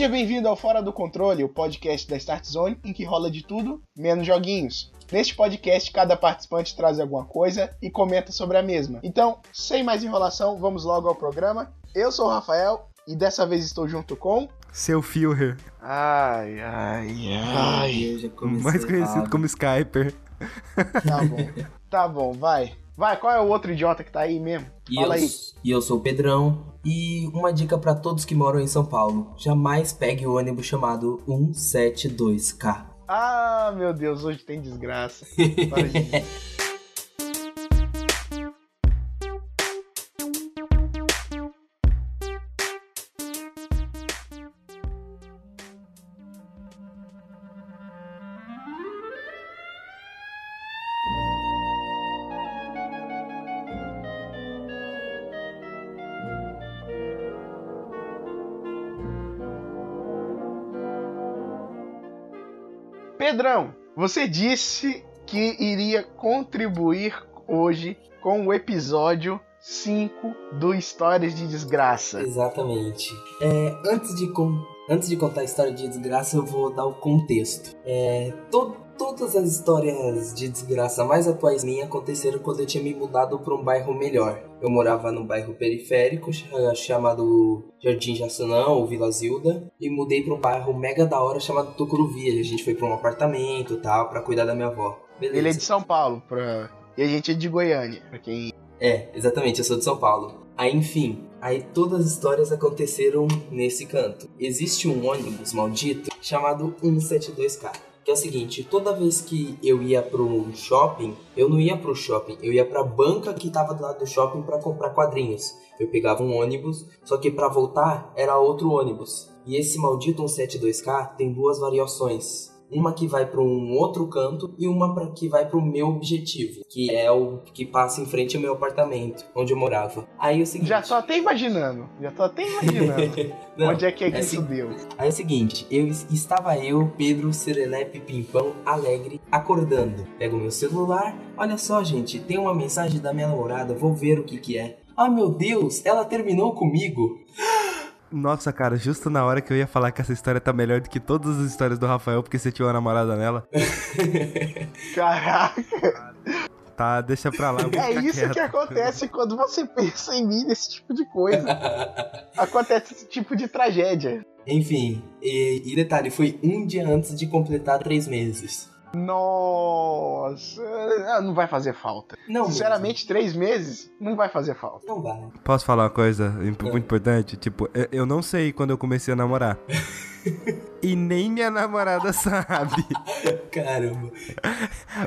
Seja bem-vindo ao Fora do Controle, o podcast da Start Zone em que rola de tudo, menos joguinhos. Neste podcast, cada participante traz alguma coisa e comenta sobre a mesma. Então, sem mais enrolação, vamos logo ao programa. Eu sou o Rafael e dessa vez estou junto com. Seu Führer. Ai, ai, ai. Mais conhecido como Skyper. Tá bom. Tá bom, vai. Vai, qual é o outro idiota que tá aí mesmo? E Fala eu, aí. e eu sou o Pedrão. E uma dica pra todos que moram em São Paulo: jamais pegue o ônibus chamado 172K. Ah, meu Deus, hoje tem desgraça. Pedrão, você disse que iria contribuir hoje com o episódio 5 do Histórias de Desgraça. Exatamente. É, antes, de antes de contar a história de desgraça, eu vou dar o contexto. É, to- todas as histórias de desgraça mais atuais minhas aconteceram quando eu tinha me mudado para um bairro melhor. Eu morava num bairro periférico ch- chamado Jardim Jaçanã ou Vila Zilda e mudei para um bairro mega da hora chamado Tucuruvi. A gente foi para um apartamento e tal para cuidar da minha avó. Beleza. Ele é de São Paulo, pra... e a gente é de Goiânia, pra quem... É, exatamente, eu sou de São Paulo. Aí, enfim, aí todas as histórias aconteceram nesse canto. Existe um ônibus maldito chamado 172K. Que é o seguinte, toda vez que eu ia pro shopping, eu não ia pro shopping, eu ia pra banca que tava do lado do shopping pra comprar quadrinhos. Eu pegava um ônibus, só que pra voltar era outro ônibus. E esse maldito 172K tem duas variações. Uma que vai para um outro canto e uma pra, que vai para o meu objetivo, que é o que passa em frente ao meu apartamento, onde eu morava. Aí é o seguinte. Já tô até imaginando, já tô até imaginando Não, onde é que, é que é isso assim- deu. Aí é o seguinte, eu es- estava eu, Pedro Serelepe Pimpão, alegre, acordando. Pego meu celular, olha só, gente, tem uma mensagem da minha namorada, vou ver o que que é. Ah, meu Deus, ela terminou comigo. Nossa, cara, justo na hora que eu ia falar que essa história tá melhor do que todas as histórias do Rafael, porque você tinha uma namorada nela. Caraca, Tá, deixa pra lá. é isso quieto. que acontece quando você pensa em mim nesse tipo de coisa. Acontece esse tipo de tragédia. Enfim, e, e detalhe, foi um dia antes de completar três meses. Nossa, ah, não vai fazer falta. Não, Sinceramente, três meses não vai fazer falta. mesmo, não vai. Posso falar uma coisa muito importante? Tipo, eu não sei quando eu comecei a namorar. e nem minha namorada sabe. Caramba.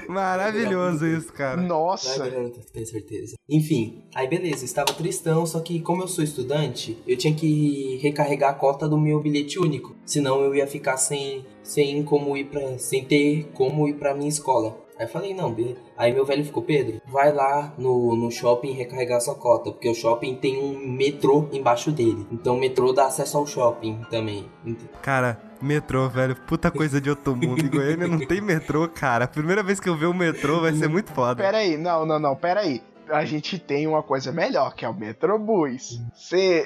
Maravilhoso isso, cara. Nossa, tenho certeza. Enfim, aí beleza, estava tristão, só que como eu sou estudante, eu tinha que recarregar a cota do meu bilhete único. Senão eu ia ficar sem, sem como ir pra. sem ter como ir pra minha escola. Aí eu falei, não, beleza. Aí meu velho ficou, Pedro, vai lá no, no shopping recarregar sua cota, porque o shopping tem um metrô embaixo dele. Então o metrô dá acesso ao shopping também. Cara, metrô, velho, puta coisa de outro mundo. Em Goiânia não tem metrô, cara. A primeira vez que eu ver um metrô vai ser muito foda. pera aí, não, não, não, pera aí. A gente tem uma coisa melhor, que é o Metrobus. Cê,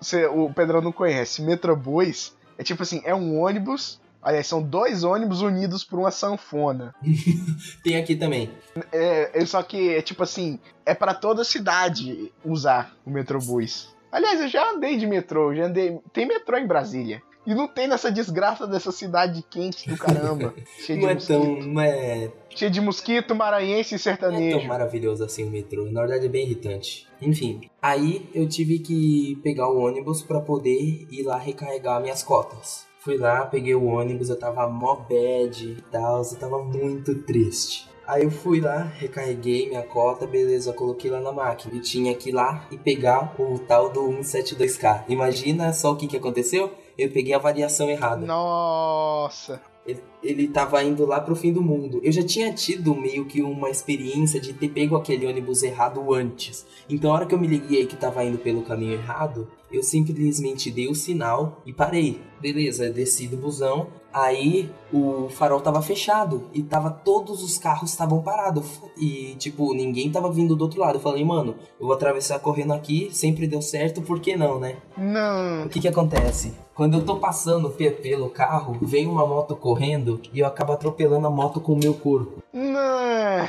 cê, o Pedrão não conhece. Metrobus é tipo assim, é um ônibus. Aliás, são dois ônibus unidos por uma sanfona. Tem aqui também. É, é só que é tipo assim, é pra toda cidade usar o Metrobus. Aliás, eu já andei de metrô, já andei. Tem metrô em Brasília. E não tem nessa desgraça dessa cidade quente do caramba. cheia, de Não é mosquito, tão. Não é cheia de mosquito, maranhense e Não é tão sertanejo. maravilhoso assim o metrô. Na verdade é bem irritante. Enfim, aí eu tive que pegar o ônibus pra poder ir lá recarregar minhas cotas. Fui lá, peguei o ônibus, eu tava mó bad e tal, eu tava muito triste. Aí eu fui lá, recarreguei minha cota, beleza, coloquei lá na máquina. E tinha que ir lá e pegar o tal do 172K. Imagina só o que, que aconteceu? Eu peguei a variação errada. Nossa. Ele, ele tava indo lá pro fim do mundo. Eu já tinha tido meio que uma experiência de ter pego aquele ônibus errado antes. Então, a hora que eu me liguei que tava indo pelo caminho errado, eu simplesmente dei o sinal e parei. Beleza, desci do busão. Aí o farol tava fechado e tava todos os carros estavam parados e tipo ninguém tava vindo do outro lado. Eu falei, mano, eu vou atravessar correndo aqui, sempre deu certo, por que não, né? Não. O que que acontece? Quando eu tô passando pelo carro, vem uma moto correndo e eu acabo atropelando a moto com o meu corpo. Não.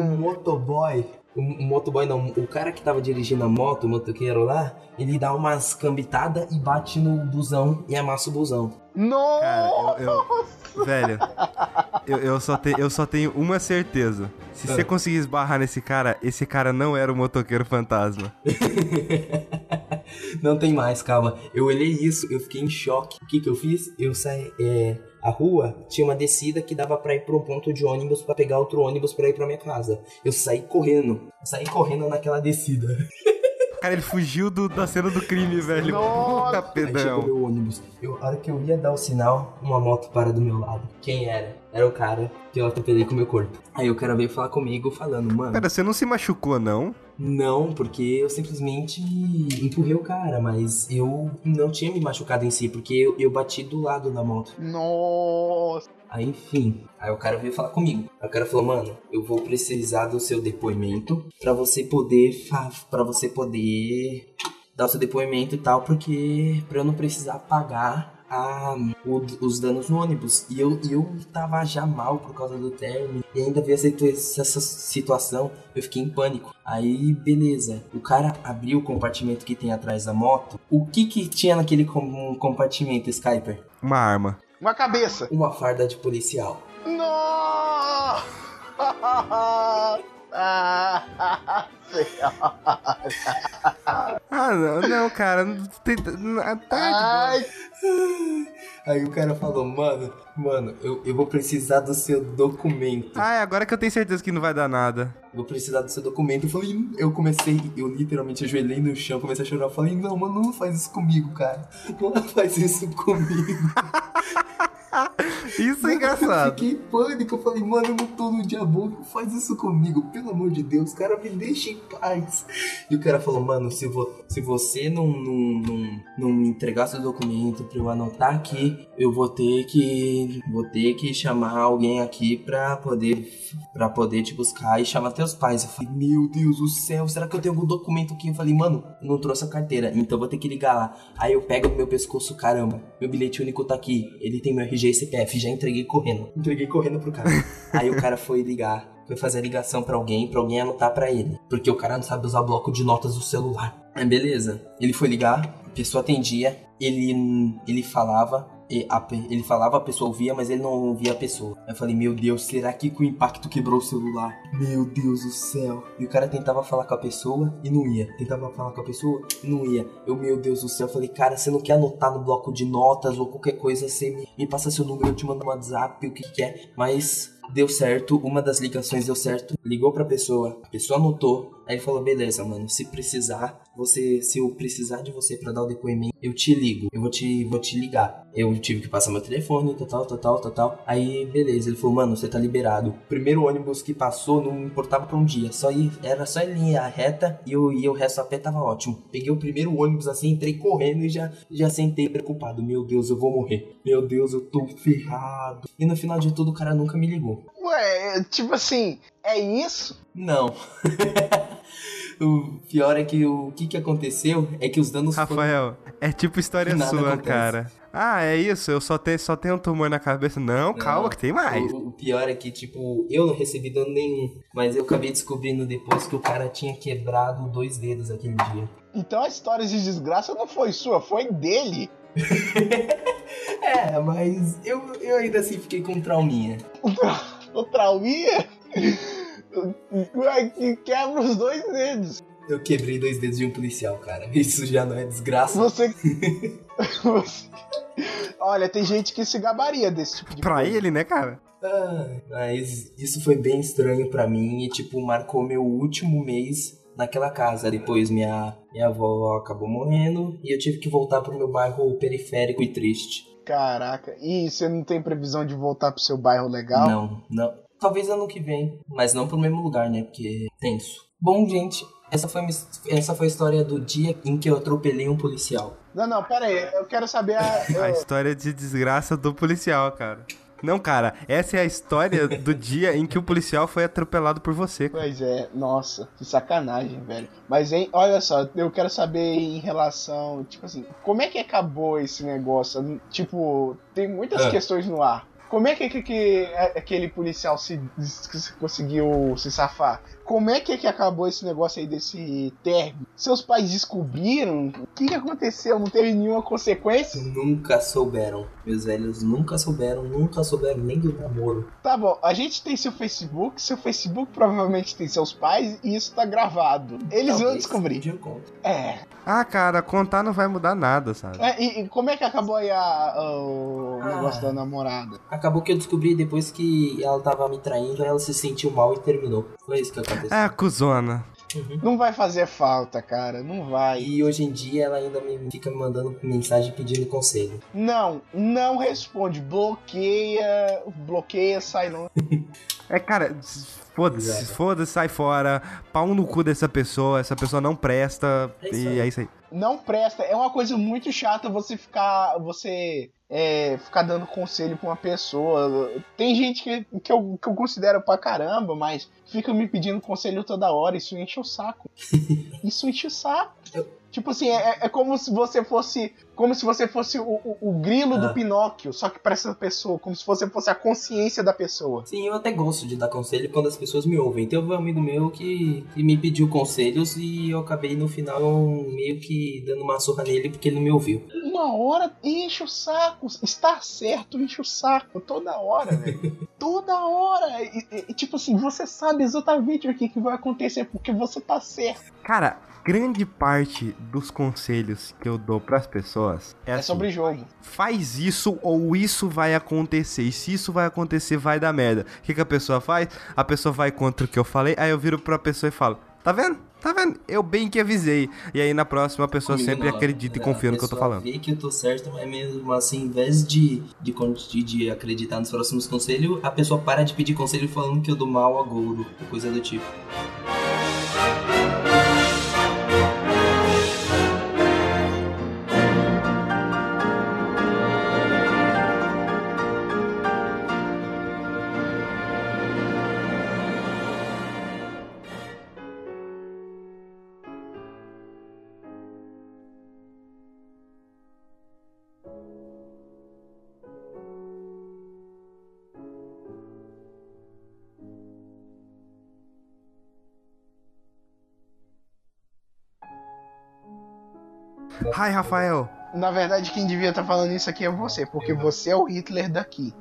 O motoboy o, o motoboy não, o cara que tava dirigindo a moto, o motoqueiro lá, ele dá umas cambitadas e bate no busão e amassa o busão. Nossa! Cara, eu, eu- velho, eu, eu só te- eu só tenho uma certeza. Se você Ah. conseguir esbarrar nesse cara, esse cara não era o motoqueiro fantasma. Não tem mais, calma. Eu olhei isso, eu fiquei em choque. O que que eu fiz? Eu saí. É, a rua tinha uma descida que dava pra ir pra um ponto de ônibus pra pegar outro ônibus pra ir pra minha casa. Eu saí correndo. Eu saí correndo naquela descida. Cara, ele fugiu do- da cena do crime, velho. Nossa! Aí chegou pedão. meu ônibus. Eu, a hora que eu ia dar o sinal, uma moto para do meu lado. Quem era? Era o cara que eu atropelei com o meu corpo. Aí o cara veio falar comigo falando, mano. Pera, você não se machucou, não? Não, porque eu simplesmente empurrei o cara, mas eu não tinha me machucado em si, porque eu, eu bati do lado da moto. Nossa! Aí, enfim, aí o cara veio falar comigo. Aí o cara falou, mano, eu vou precisar do seu depoimento pra você poder para você poder dar o seu depoimento e tal, porque pra eu não precisar pagar a, o- os danos no ônibus. E eu, eu tava já mal por causa do término. E ainda vi essa, essa situação, eu fiquei em pânico. Aí, beleza. O cara abriu o compartimento que tem atrás da moto. O que que tinha naquele com- compartimento, Skyper? Uma arma. Uma cabeça! Uma farda de policial. Nossa! Ah, não, não, cara. ah, tá. Ai, Aí o cara falou, mano, mano, eu, eu vou precisar do seu documento. Ah, é agora que eu tenho certeza que não vai dar nada. Vou precisar do seu documento. Eu falei, eu comecei, eu literalmente ajoelhei no chão, comecei a chorar. Eu falei, não, mano, não faz isso comigo, cara. Não faz isso comigo. Isso é Eu engraçado. fiquei em pânico. Eu falei, mano, eu não tô no dia bom, não faz isso comigo. Pelo amor de Deus, cara, me deixa paz. E o cara falou, mano, se, vo se você não, não, não, não me entregar seu documento pra eu anotar aqui, eu vou ter que. Vou ter que chamar alguém aqui pra poder. para poder te buscar e chamar teus pais. Eu falei, meu Deus do céu, será que eu tenho algum documento aqui? Eu falei, mano, não trouxe a carteira, então vou ter que ligar lá. Aí eu pego meu pescoço, caramba, meu bilhete único tá aqui. Ele tem meu RG e CPF, já entreguei correndo. Entreguei correndo pro cara. Aí o cara foi ligar, foi fazer ligação pra alguém, pra alguém anotar pra ele. Porque o cara não sabe usar bloco de notas do celular. Aí beleza. Ele foi ligar, a pessoa atendia, ele, ele falava, a ele falava, a pessoa ouvia, mas ele não ouvia a pessoa. Aí eu falei, meu Deus, será que com o impacto quebrou o celular? Meu Deus do céu. E o cara tentava falar com a pessoa e não ia. Tentava falar com a pessoa e não ia. Eu, meu Deus do céu, falei, cara, você não quer anotar no bloco de notas ou qualquer coisa, você me, me passa seu número, eu te mando um WhatsApp, o que que é. Mas deu certo, uma das ligações deu certo. Ligou pra pessoa, a pessoa anotou. Aí falou, beleza, mano, se precisar, você, se eu precisar de você pra dar o depoimento, eu te ligo, eu vou te, vou te ligar. Eu tive que passar meu telefone, tal, tal, tal, tal. Aí, beleza, ele falou, mano, você tá liberado. Primeiro ônibus que passou não importava pra um dia, só ir, era só em linha reta e, eu, e o resto a pé tava ótimo. Peguei o primeiro ônibus assim, entrei correndo e já, já sentei preocupado. Meu Deus, eu vou morrer. Meu Deus, eu tô ferrado. E no final de tudo, o cara nunca me ligou. Ué, tipo assim, é isso? Não. o pior é que o que, que aconteceu é que os danos foram... Rafael, é tipo história Nada sua, acontece. cara. Ah, é isso, eu só tenho, só tenho um tumor na cabeça. Não, calma, Não, que tem mais. O, o pior é que, tipo, eu não recebi dano nenhum. Mas eu acabei descobrindo depois que o cara tinha quebrado dois dedos aquele dia. Então a história de desgraça não foi sua, foi dele. É, mas eu, eu ainda assim fiquei com trauminha. O, tra o trauminha que quebra os dois dedos. Eu quebrei dois dedos de um policial, cara. Isso já não é desgraça. Você. você- Olha, tem gente que se gabaria desse tipo de Pra coisa. ele, né, cara? Ah, mas isso foi bem estranho pra mim e, tipo, marcou meu último mês naquela casa. Depois minha, minha avó acabou morrendo e eu tive que voltar pro meu bairro periférico e triste. Caraca, e você não tem previsão de voltar pro seu bairro legal? Não, não. Talvez ano que vem, mas não pro mesmo lugar, né? Porque é tenso. Bom, gente, Essa foi, essa foi a história do dia em que eu atropelei um policial. Não, não, pera aí, eu quero saber a. Eu... A história de desgraça do policial, cara. Não, cara, essa é a história do dia em que o policial foi atropelado por você. Pois é, nossa, que sacanagem, velho. Mas, hein, olha só, eu quero saber em relação, tipo assim, como é que acabou esse negócio? Tipo, tem muitas é. questões no ar. Como é que, que, que aquele policial se, se, conseguiu se safar? Como é que, é que acabou esse negócio aí desse término? Seus pais descobriram? O que, que aconteceu? Não teve nenhuma consequência? Nunca souberam. Meus velhos nunca souberam, nunca souberam nem do namoro. Tá bom, a gente tem seu Facebook, seu Facebook provavelmente tem seus pais e isso tá gravado. Eles Talvez, vão descobrir. É. Ah, cara, contar não vai mudar nada, sabe? É, e, e, como é que acabou aí a, o ah, negócio da namorada? Acabou que eu descobri depois que ela tava me traindo, ela se sentiu mal e terminou. Foi isso que aconteceu É, cuzona. Uhum. Não vai fazer falta, cara. Não vai. E hoje em dia ela ainda me fica me mandando mensagem pedindo conselho. Não, não responde. Bloqueia, bloqueia, sai não. é, cara, foda-se, foda-se, sai fora. Pau no cu dessa pessoa. Essa pessoa não presta. É e é isso aí. Não presta. É uma coisa muito chata você ficar. Você é, ficar dando conselho pra uma pessoa. Tem gente que, que, eu, que eu considero pra caramba, mas fica me pedindo conselho toda hora. Isso enche o saco. Isso enche o saco. Tipo assim, é, é como se você fosse. Como se você fosse o, o, o grilo ah. do Pinóquio, só que para essa pessoa, como se você fosse a consciência da pessoa. Sim, eu até gosto de dar conselho quando as pessoas me ouvem. Teve um amigo meu que, que me pediu conselhos e eu acabei no final meio que dando uma surra nele porque ele não me ouviu. Uma hora enche o saco. Estar certo enche o saco toda hora, velho. toda hora. E, e, tipo assim, você sabe exatamente o que, que vai acontecer porque você tá certo. Cara, grande parte dos conselhos que eu dou para as pessoas é, é assim, sobre jogo. Faz isso ou isso vai acontecer. E se isso vai acontecer, vai dar merda. O que, que a pessoa faz? A pessoa vai contra o que eu falei, aí eu viro pra pessoa e falo: Tá vendo? Tá vendo? Eu bem que avisei. E aí na próxima a pessoa Comigo sempre não, acredita e confia no que eu tô falando. Vê que eu tô certo, mas mesmo assim, em vez de, de, de acreditar nos próximos conselhos, a pessoa para de pedir conselho falando que eu dou mal a Gouro, coisa do tipo. Hi, Rafael. Na verdade, quem devia estar tá falando isso aqui é você, porque você é o Hitler daqui.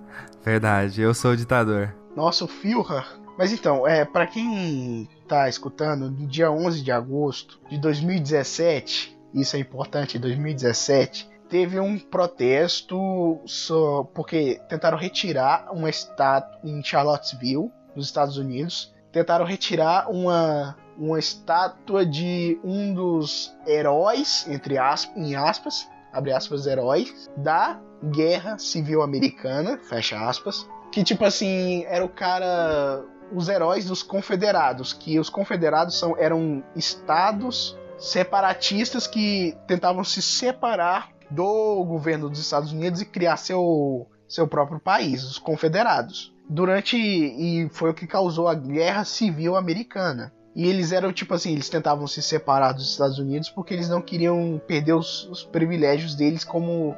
Verdade, eu sou o ditador. Nosso Führer. Mas então, é, para quem tá escutando, no dia 11 de agosto de 2017, isso é importante, 2017, teve um protesto só porque tentaram retirar uma estátua em Charlottesville, nos Estados Unidos, tentaram retirar uma uma estátua de um dos heróis, entre aspas, em aspas, abre aspas, heróis, da Guerra Civil Americana, fecha aspas, que tipo assim, era o cara, os heróis dos confederados, que os confederados são, eram estados separatistas que tentavam se separar do governo dos Estados Unidos e criar seu, seu próprio país, os confederados. Durante e foi o que causou a Guerra Civil Americana. E eles eram tipo assim, eles tentavam se separar dos Estados Unidos porque eles não queriam perder os, os privilégios deles como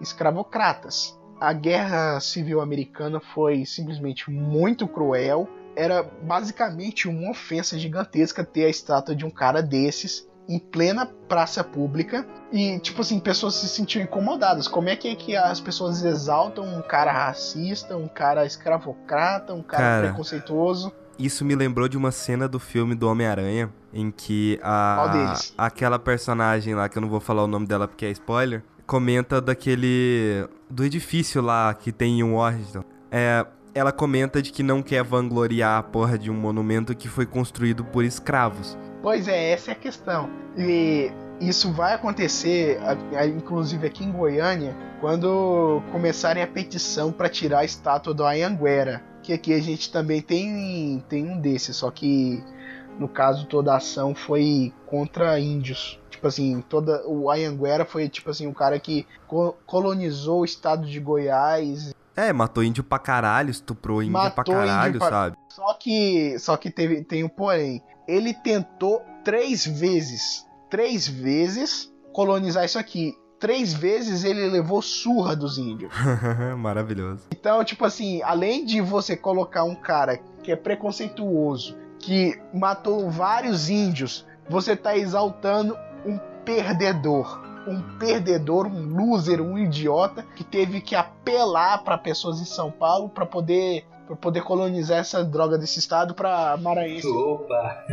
escravocratas. A Guerra Civil Americana foi simplesmente muito cruel. Era basicamente uma ofensa gigantesca ter a estátua de um cara desses em plena praça pública e, tipo assim, pessoas se sentiam incomodadas. Como é que, é que as pessoas exaltam um cara racista, um cara escravocrata, um cara, cara preconceituoso? Isso me lembrou de uma cena do filme do Homem-Aranha, em que a aquela personagem lá, que eu não vou falar o nome dela porque é spoiler, comenta daquele. do edifício lá que tem em Washington. É, ela comenta de que não quer vangloriar a porra de um monumento que foi construído por escravos. Pois é, essa é a questão. E isso vai acontecer, inclusive aqui em Goiânia, quando começarem a petição para tirar a estátua do Anhanguera que aqui a gente também tem, tem um desses, só que no caso toda a ação foi contra índios. Tipo assim, toda o Ayanguera foi tipo assim o cara que co colonizou o estado de Goiás. É, matou índio pra caralho, estuprou índio matou pra caralho, pra... sabe? Só que só que teve tem um porém. Ele tentou três vezes, três vezes colonizar isso aqui três vezes ele levou surra dos índios. Maravilhoso. Então, tipo assim, além de você colocar um cara que é preconceituoso, que matou vários índios, você tá exaltando um perdedor. Um perdedor, um loser, um idiota que teve que apelar para pessoas em São Paulo para poder para poder colonizar essa droga desse estado para Maranhense. Opa!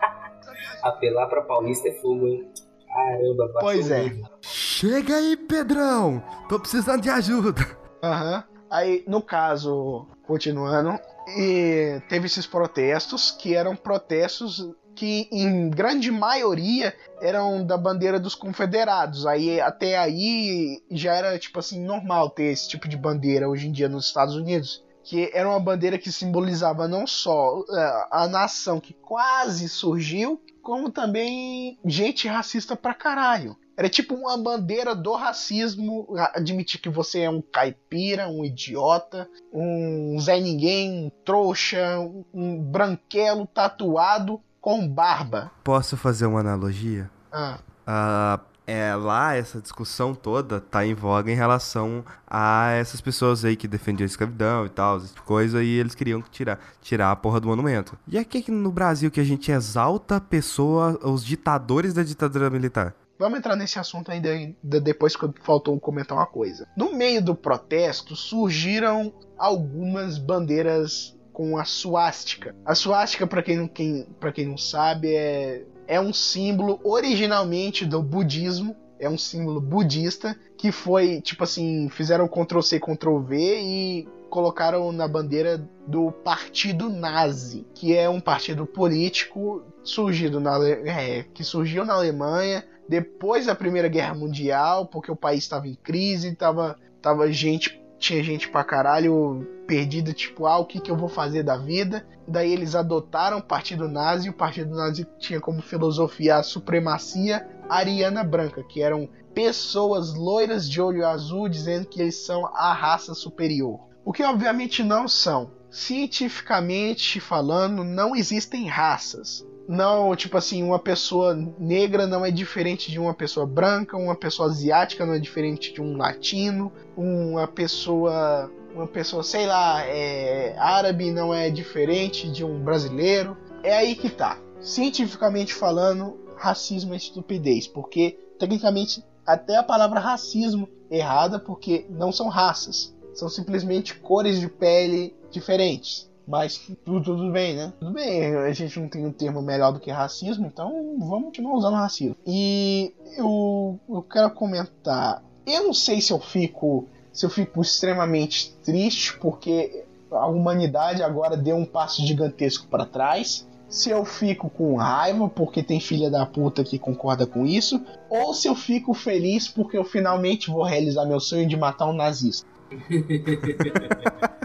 apelar para paulista é fogo, hein? Caramba, Pois é. Chega aí, Pedrão! Tô precisando de ajuda. Aham. Uhum. Aí, no caso, continuando, e teve esses protestos que eram protestos que em grande maioria eram da bandeira dos confederados. Aí até aí já era tipo assim normal ter esse tipo de bandeira hoje em dia nos Estados Unidos, que era uma bandeira que simbolizava não só uh, a nação que quase surgiu, como também gente racista pra caralho. Era tipo uma bandeira do racismo, admitir que você é um caipira, um idiota, um Zé Ninguém, um trouxa, um branquelo tatuado com barba. Posso fazer uma analogia? Ah. Uh, é, lá essa discussão toda tá em voga em relação a essas pessoas aí que defendiam a escravidão e tal, essa tipo coisa, e eles queriam tirar, tirar a porra do monumento. E aqui no Brasil que a gente exalta a pessoa, os ditadores da ditadura militar. Vamos entrar nesse assunto ainda, depois que faltou comentar uma coisa. No meio do protesto surgiram algumas bandeiras com a suástica. A suástica, para quem, não, quem, quem não sabe, é, é um símbolo originalmente do budismo. É um símbolo budista que foi, tipo assim, fizeram Ctrl C, Ctrl V e colocaram na bandeira do Partido Nazi, que é um partido político surgido na, é, que surgiu na Alemanha depois da Primeira Guerra Mundial, porque o país estava em crise, tava, tava gente, tinha gente pra caralho perdida, tipo, ah, o que, que eu vou fazer da vida? Daí eles adotaram o Partido Nazi, e o Partido Nazi tinha como filosofia a supremacia ariana branca, que eram pessoas loiras de olho azul dizendo que eles são a raça superior. O que obviamente não são. Cientificamente falando, não existem raças não, tipo assim, uma pessoa negra não é diferente de uma pessoa branca, uma pessoa asiática não é diferente de um latino, uma pessoa, uma pessoa, sei lá, é, árabe não é diferente de um brasileiro. É aí que tá. Cientificamente falando, racismo é estupidez, porque tecnicamente até a palavra racismo é errada porque não são raças, são simplesmente cores de pele diferentes. Mas tudo, tudo bem, né? Tudo bem, a gente não tem um termo melhor do que racismo, então vamos continuar usando racismo. E eu, eu quero comentar. Eu não sei se eu fico. Se eu fico extremamente triste porque a humanidade agora deu um passo gigantesco para trás. Se eu fico com raiva porque tem filha da puta que concorda com isso, ou se eu fico feliz porque eu finalmente vou realizar meu sonho de matar um nazista.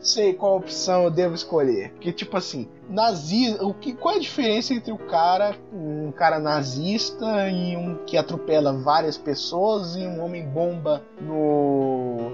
sei qual opção eu devo escolher. Porque, tipo assim, nazista. O que, qual é a diferença entre o cara, um cara nazista e um que atropela várias pessoas e um homem bomba no.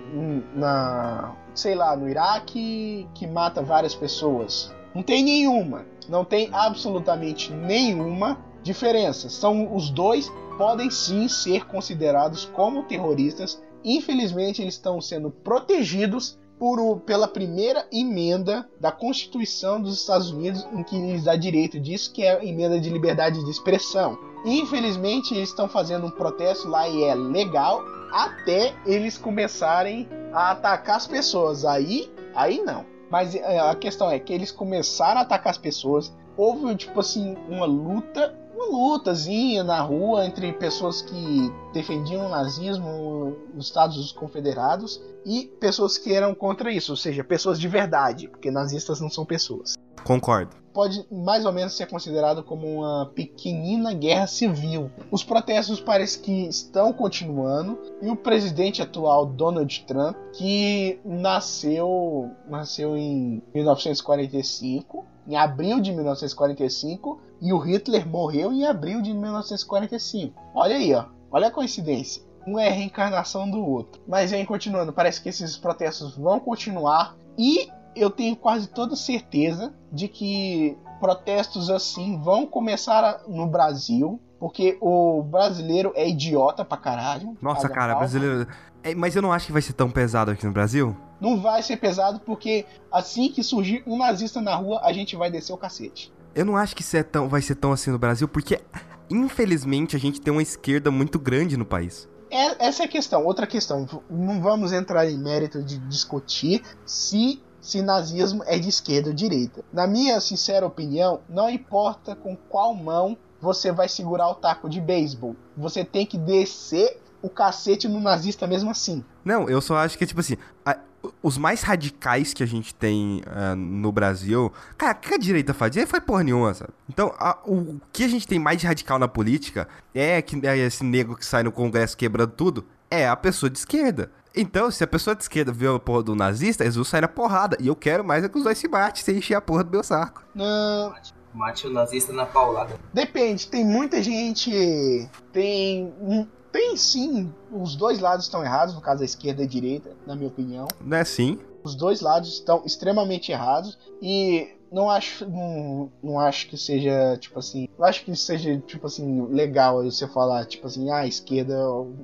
na. sei lá, no Iraque que mata várias pessoas? Não tem nenhuma. Não tem absolutamente nenhuma diferença. São os dois podem sim ser considerados como terroristas. Infelizmente, eles estão sendo protegidos por, pela primeira emenda da Constituição dos Estados Unidos, em que lhes dá direito disso, que é a emenda de liberdade de expressão. Infelizmente, eles estão fazendo um protesto lá e é legal, até eles começarem a atacar as pessoas. Aí, aí não. Mas é, a questão é que eles começaram a atacar as pessoas. Houve, tipo assim, uma luta uma lutazinha na rua entre pessoas que defendiam o nazismo nos Estados Confederados e pessoas que eram contra isso, ou seja, pessoas de verdade, porque nazistas não são pessoas. Concordo. Pode mais ou menos ser considerado como uma pequenina guerra civil. Os protestos parecem que estão continuando e o presidente atual Donald Trump, que nasceu, nasceu em 1945, em abril de 1945 e o Hitler morreu em abril de 1945. Olha aí, ó. Olha a coincidência. Um é a reencarnação do outro. Mas aí, continuando, parece que esses protestos vão continuar e eu tenho quase toda certeza de que protestos assim vão começar no Brasil, porque o brasileiro é idiota pra caralho. Nossa, cara, brasileiro. É, mas eu não acho que vai ser tão pesado aqui no Brasil. Não vai ser pesado porque assim que surgir um nazista na rua, a gente vai descer o cacete. Eu não acho que é tão, vai ser tão assim no Brasil, porque infelizmente a gente tem uma esquerda muito grande no país. É, essa é a questão. Outra questão. Não vamos entrar em mérito de discutir se se nazismo é de esquerda ou direita. Na minha sincera opinião, não importa com qual mão você vai segurar o taco de beisebol, você tem que descer o cacete no nazista mesmo assim. Não, eu só acho que, tipo assim, a, os mais radicais que a gente tem uh, no Brasil. Cara, o que a direita fazia foi porra nenhuma, sabe? Então, a, o que a gente tem mais de radical na política é que é esse nego que sai no Congresso quebrando tudo. É a pessoa de esquerda. Então, se a pessoa de esquerda vê a porra do nazista, eles vão sair na porrada. E eu quero mais é que os dois se batem sem encher a porra do meu saco. Não. Mate o nazista na paulada. Depende, tem muita gente. Tem. Tem sim, os dois lados estão errados, no caso a esquerda e a direita, na minha opinião. Não é sim? Os dois lados estão extremamente errados e não acho não, não acho que seja tipo assim não acho que seja tipo assim legal você falar tipo assim ah a esquerda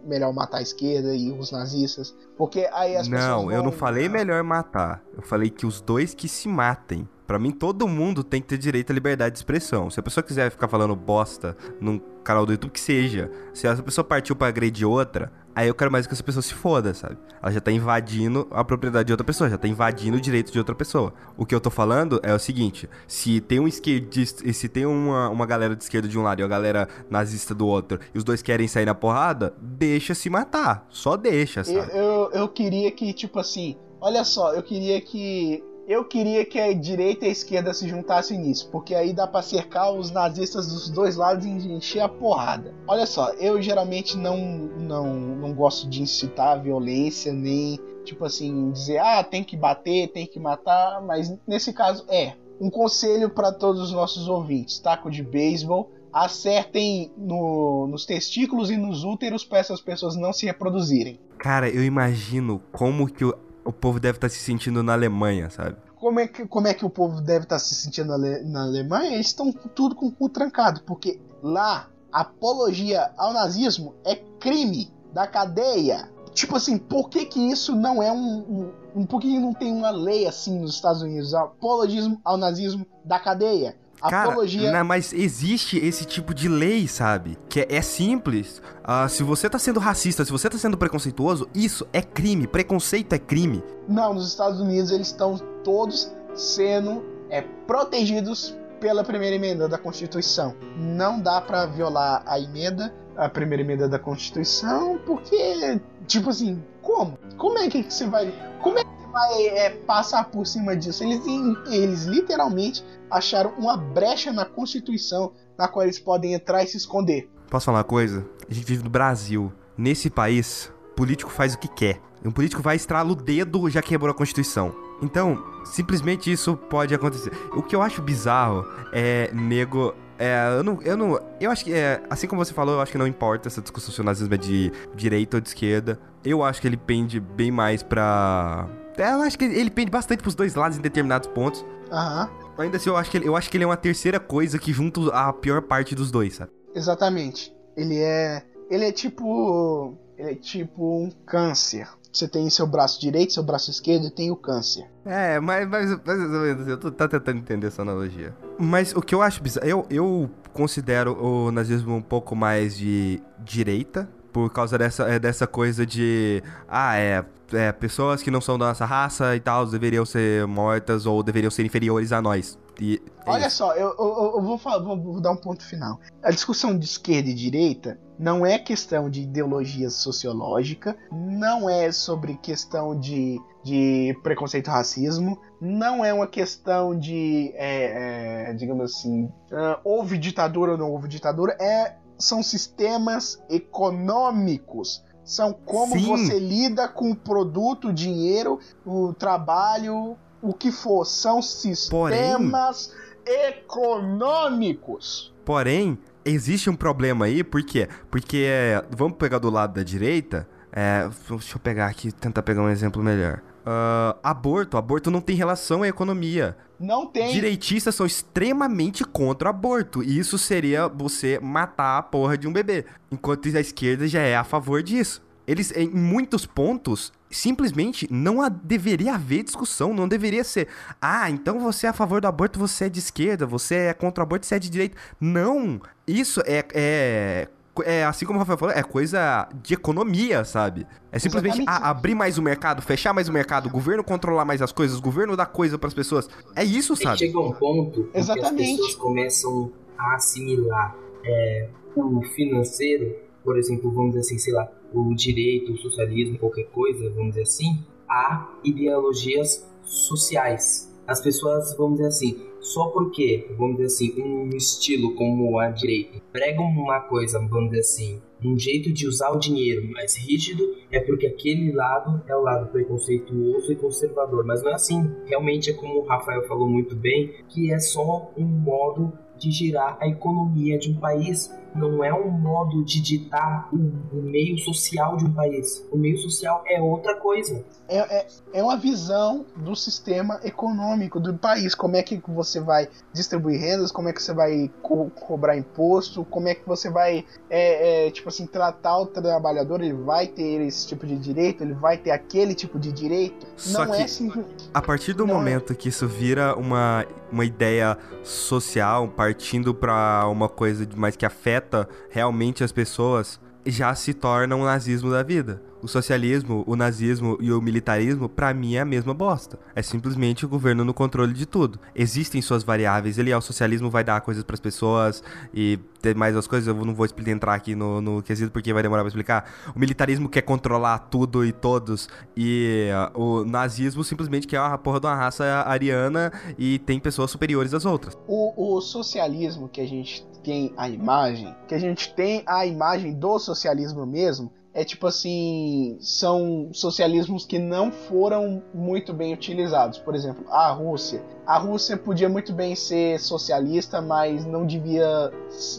melhor matar a esquerda e os nazistas porque aí as não, pessoas não eu não falei melhor matar eu falei que os dois que se matem para mim, todo mundo tem que ter direito à liberdade de expressão. Se a pessoa quiser ficar falando bosta num canal do YouTube, que seja. Se essa pessoa partiu para agredir outra, aí eu quero mais que essa pessoa se foda, sabe? Ela já tá invadindo a propriedade de outra pessoa, já tá invadindo o direito de outra pessoa. O que eu tô falando é o seguinte: se tem um esquerdista, se tem uma, uma galera de esquerda de um lado e a galera nazista do outro, e os dois querem sair na porrada, deixa se matar. Só deixa, sabe? Eu, eu, eu queria que, tipo assim, olha só, eu queria que eu queria que a direita e a esquerda se juntassem nisso, porque aí dá para cercar os nazistas dos dois lados e encher a porrada. Olha só, eu geralmente não, não, não gosto de incitar a violência, nem tipo assim, dizer, ah, tem que bater, tem que matar, mas nesse caso é. Um conselho para todos os nossos ouvintes: taco de beisebol, acertem no, nos testículos e nos úteros para essas pessoas não se reproduzirem. Cara, eu imagino como que o povo deve estar tá se sentindo na Alemanha, sabe? Como é que, como é que o povo deve estar tá se sentindo na, na Alemanha? Eles estão tudo com o cu trancado, porque lá apologia ao nazismo é crime da cadeia. Tipo assim, por que que isso não é um, um, um por que não tem uma lei assim nos Estados Unidos? Apologismo ao nazismo da cadeia. Cara, Apologia... Não, mas existe esse tipo de lei, sabe? Que é, é simples. Uh, se você tá sendo racista, se você tá sendo preconceituoso, isso é crime. Preconceito é crime. Não, nos Estados Unidos eles estão todos sendo é, protegidos pela primeira emenda da Constituição. Não dá para violar a emenda, a primeira emenda da Constituição, porque, tipo assim, como? Como é que você vai. Como é vai é, passar por cima disso. Eles, eles literalmente acharam uma brecha na Constituição na qual eles podem entrar e se esconder. Posso falar uma coisa? A gente vive no Brasil. Nesse país, político faz o que quer. Um político vai estralar o dedo já quebrou a Constituição. Então, simplesmente isso pode acontecer. O que eu acho bizarro é nego é, eu não, eu não. Eu acho que, é, assim como você falou, eu acho que não importa essa discussão se o nazismo é de direita ou de esquerda. Eu acho que ele pende bem mais pra eu acho que ele pende bastante pros dois lados em determinados pontos. Aham. Ainda assim, eu acho, que ele, eu acho que ele é uma terceira coisa que junta a pior parte dos dois, sabe? Exatamente. Ele é. Ele é tipo. Ele é tipo um câncer. Você tem seu braço direito, seu braço esquerdo e tem o câncer. É, mas, mas, mas eu tô tá tentando entender essa analogia. Mas o que eu acho bizarro, eu, eu considero o nazismo um pouco mais de direita, por causa dessa, é, dessa coisa de. Ah, é, é. Pessoas que não são da nossa raça e tal deveriam ser mortas ou deveriam ser inferiores a nós. E, é Olha só, eu, eu, eu vou, falar, vou, vou, dar um ponto final. A discussão de esquerda e direita não é questão de ideologia sociológica, não é sobre questão de, de preconceito racismo, não é uma questão de, é, é, digamos assim, uh, houve ditadura ou não houve ditadura, é são sistemas econômicos. São como Sim. você lida com o produto, o dinheiro, o trabalho, o que for. São sistemas Porém... econômicos. Porém, existe um problema aí, por quê? Porque, vamos pegar do lado da direita, é, deixa eu pegar aqui, tentar pegar um exemplo melhor. Uh, aborto. Aborto não tem relação à economia. Não tem. Direitistas são extremamente contra o aborto. E isso seria você matar a porra de um bebê. Enquanto a esquerda já é a favor disso. Eles, em muitos pontos, simplesmente não deveria haver discussão, não deveria ser. Ah, então você é a favor do aborto, você é de esquerda, você é contra o aborto, você é de direita. Não! Isso é, é é, assim como o Rafael falou, é coisa de economia, sabe? É simplesmente a, abrir mais o mercado, fechar mais o mercado, o governo controlar mais as coisas, o governo dar coisa para as pessoas. É isso, sabe? Chega um ponto Exatamente. que as pessoas começam a assimilar é, o financeiro, por exemplo, vamos dizer assim, sei lá, o direito, o socialismo, qualquer coisa, vamos dizer assim, a ideologias sociais. As pessoas, vamos dizer assim, só porque, vamos dizer assim, um estilo como a direita prega uma coisa, vamos dizer assim, um jeito de usar o dinheiro mais rígido, é porque aquele lado é o lado preconceituoso e conservador. Mas não é assim. Realmente é como o Rafael falou muito bem, que é só um modo de girar a economia de um país não é um modo de ditar o, o meio social de um país. O meio social é outra coisa. É, é, é, uma visão do sistema econômico do país. Como é que você vai distribuir rendas, como é que você vai co cobrar imposto, como é que você vai, é, é, tipo assim, tratar o trabalhador. Ele vai ter esse tipo de direito, ele vai ter aquele tipo de direito. Só Não que, é assim. A partir do Não é momento que isso vira uma, uma ideia social, partindo para uma coisa mais que afeta afeta realmente as pessoas, já se torna um nazismo da vida. O socialismo, o nazismo e o militarismo, para mim, é a mesma bosta. É simplesmente o governo no controle de tudo. Existem suas variáveis. Ele, o socialismo vai dar coisas para as pessoas e ter mais as coisas. Eu não vou entrar aqui no, no quesito porque vai demorar pra explicar. O militarismo quer controlar tudo e todos. E uh, o nazismo simplesmente quer uma porra de uma raça ariana e tem pessoas superiores às outras. O, o socialismo que a gente tem a imagem, que a gente tem a imagem do socialismo mesmo, é tipo assim, são socialismos que não foram muito bem utilizados. Por exemplo, a Rússia. A Rússia podia muito bem ser socialista, mas não devia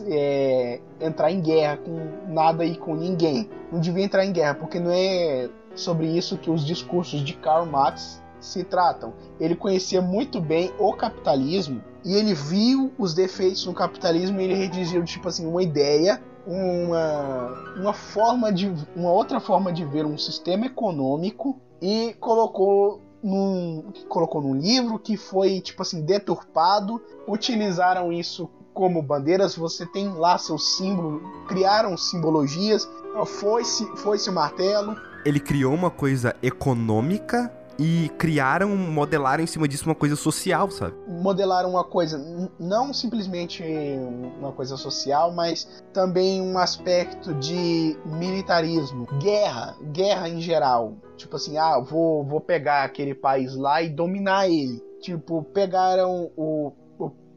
é, entrar em guerra com nada e com ninguém. Não devia entrar em guerra, porque não é sobre isso que os discursos de Karl Marx se tratam. Ele conhecia muito bem o capitalismo e ele viu os defeitos no capitalismo e ele redigiu tipo assim uma ideia, uma, uma forma de uma outra forma de ver um sistema econômico e colocou num colocou num livro que foi tipo assim deturpado, utilizaram isso como bandeiras, você tem lá seu símbolo, criaram simbologias, foi-se foi-se o martelo. Ele criou uma coisa econômica e criaram, modelaram em cima disso uma coisa social, sabe? Modelaram uma coisa, não simplesmente uma coisa social, mas também um aspecto de militarismo, guerra, guerra em geral. Tipo assim, ah, vou, vou pegar aquele país lá e dominar ele. Tipo, pegaram o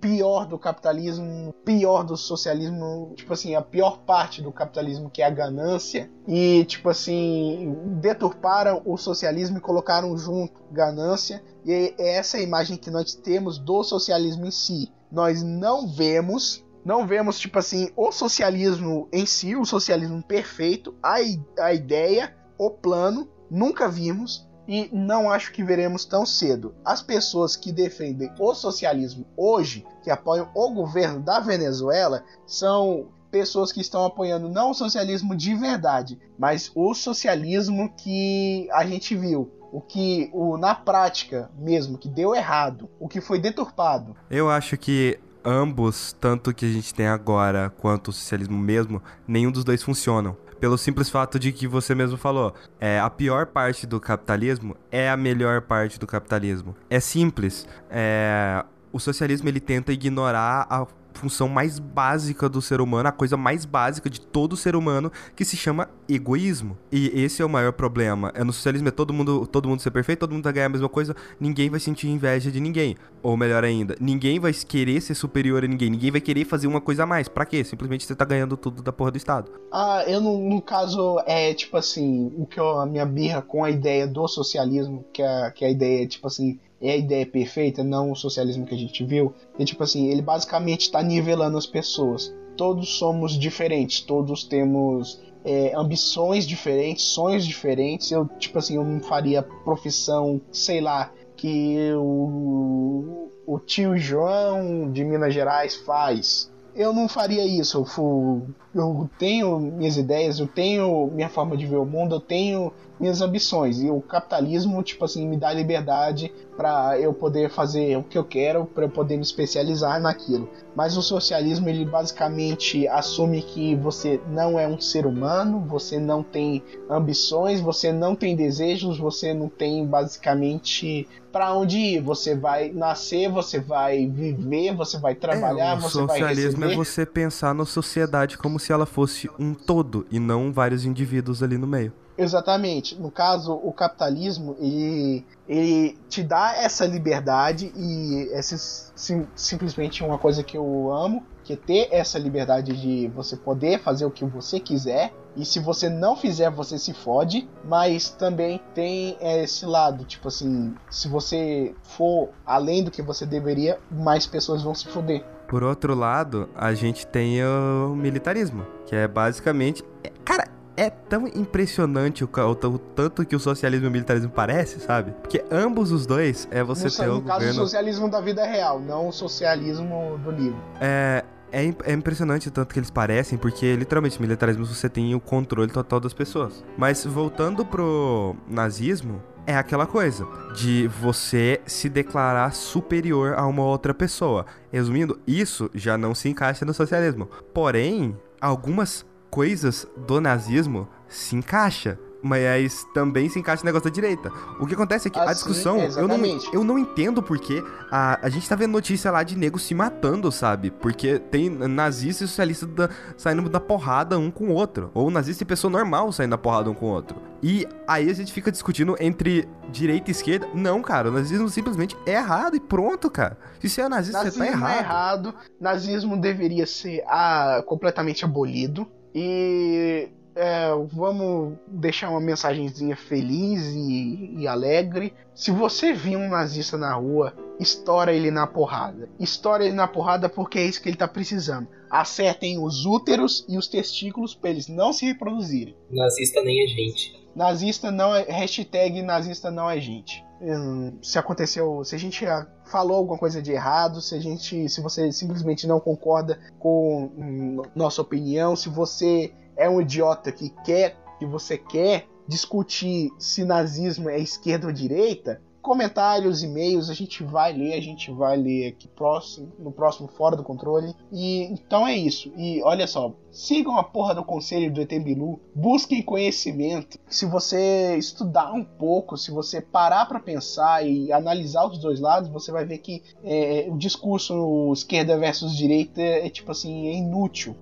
pior do capitalismo, pior do socialismo, tipo assim, a pior parte do capitalismo que é a ganância e tipo assim, deturparam o socialismo e colocaram junto ganância e é essa imagem que nós temos do socialismo em si. Nós não vemos não vemos, tipo assim, o socialismo em si, o socialismo perfeito, a, a ideia, o plano, nunca vimos e não acho que veremos tão cedo. As pessoas que defendem o socialismo hoje, que apoiam o governo da Venezuela, são pessoas que estão apoiando não o socialismo de verdade, mas o socialismo que a gente viu, o que o na prática mesmo que deu errado, o que foi deturpado. Eu acho que ambos, tanto que a gente tem agora quanto o socialismo mesmo, nenhum dos dois funcionam pelo simples fato de que você mesmo falou. É, a pior parte do capitalismo é a melhor parte do capitalismo. É simples. É, o socialismo ele tenta ignorar a função mais básica do ser humano, a coisa mais básica de todo ser humano, que se chama egoísmo. E esse é o maior problema. É no socialismo é todo mundo, todo mundo ser perfeito, todo mundo vai ganhar a mesma coisa, ninguém vai sentir inveja de ninguém. Ou melhor ainda, ninguém vai querer ser superior a ninguém, ninguém vai querer fazer uma coisa a mais. Para quê? Simplesmente você tá ganhando tudo da porra do Estado. Ah, eu no, no caso é tipo assim, o que eu, a minha birra com a ideia do socialismo, que é, que é a ideia tipo assim, é a ideia perfeita, não o socialismo que a gente viu. E tipo assim, ele basicamente está nivelando as pessoas. Todos somos diferentes, todos temos é, ambições diferentes, sonhos diferentes. Eu, tipo assim, eu não faria profissão, sei lá, que o, o tio João de Minas Gerais faz. Eu não faria isso. Eu, eu tenho minhas ideias, eu tenho minha forma de ver o mundo, eu tenho minhas ambições. E o capitalismo, tipo assim, me dá liberdade para eu poder fazer o que eu quero, para eu poder me especializar naquilo. Mas o socialismo, ele basicamente assume que você não é um ser humano, você não tem ambições, você não tem desejos, você não tem basicamente para onde ir. Você vai nascer, você vai viver, você vai trabalhar, é, você vai receber. O socialismo é você pensar na sociedade como se ela fosse um todo e não vários indivíduos ali no meio. Exatamente. No caso, o capitalismo, ele, ele te dá essa liberdade e essa sim, simplesmente uma coisa que eu amo, que é ter essa liberdade de você poder fazer o que você quiser. E se você não fizer, você se fode. Mas também tem esse lado, tipo assim, se você for além do que você deveria, mais pessoas vão se foder. Por outro lado, a gente tem o militarismo, que é basicamente. Cara, é tão impressionante o, o, o, tanto que o socialismo e o militarismo parece, sabe? Porque ambos os dois é você no, ter no o caso, governo... o socialismo da vida real, não o socialismo do livro. É, é, é, impressionante o tanto que eles parecem, porque literalmente, militarismo você tem o controle total das pessoas. Mas voltando pro nazismo, é aquela coisa de você se declarar superior a uma outra pessoa. Resumindo, isso já não se encaixa no socialismo. Porém, algumas coisas do nazismo se encaixa mas também se encaixa no negócio da direita. O que acontece é que assim, a discussão, eu não, eu não entendo porque a, a gente tá vendo notícia lá de negros se matando, sabe? Porque tem nazista e socialista da, saindo da porrada um com o outro. Ou nazista e pessoa normal saindo da porrada um com o outro. E aí a gente fica discutindo entre direita e esquerda. Não, cara, o nazismo simplesmente é errado e pronto, cara. Se você é nazista, nazismo você tá errado. É errado. Nazismo deveria ser ah, completamente abolido. E é, vamos deixar uma mensagenzinha feliz e, e, alegre. Se você vir um nazista na rua, estoura ele na porrada. Estoura ele na porrada porque é isso que ele tá precisando. Acertem os úteros e os testículos para eles não se reproduzirem. Nazista nem é gente. Nazista não é. Hashtag nazista não é gente. Hum, se aconteceu. Se a gente falou alguma coisa de errado, se a gente. Se você simplesmente não concorda com hum, nossa opinião, se você é um idiota que quer, que você quer discutir se nazismo é esquerda ou direita, comentários, e-mails, a gente vai ler, a gente vai ler aqui próximo, no próximo Fora do Controle. E então é isso. E olha só, sigam a porra do conselho do ET Bilu, busquem conhecimento. Se você estudar um pouco, se você parar para pensar e analisar os dois lados, você vai ver que é, o discurso esquerda versus direita é tipo assim, é inútil.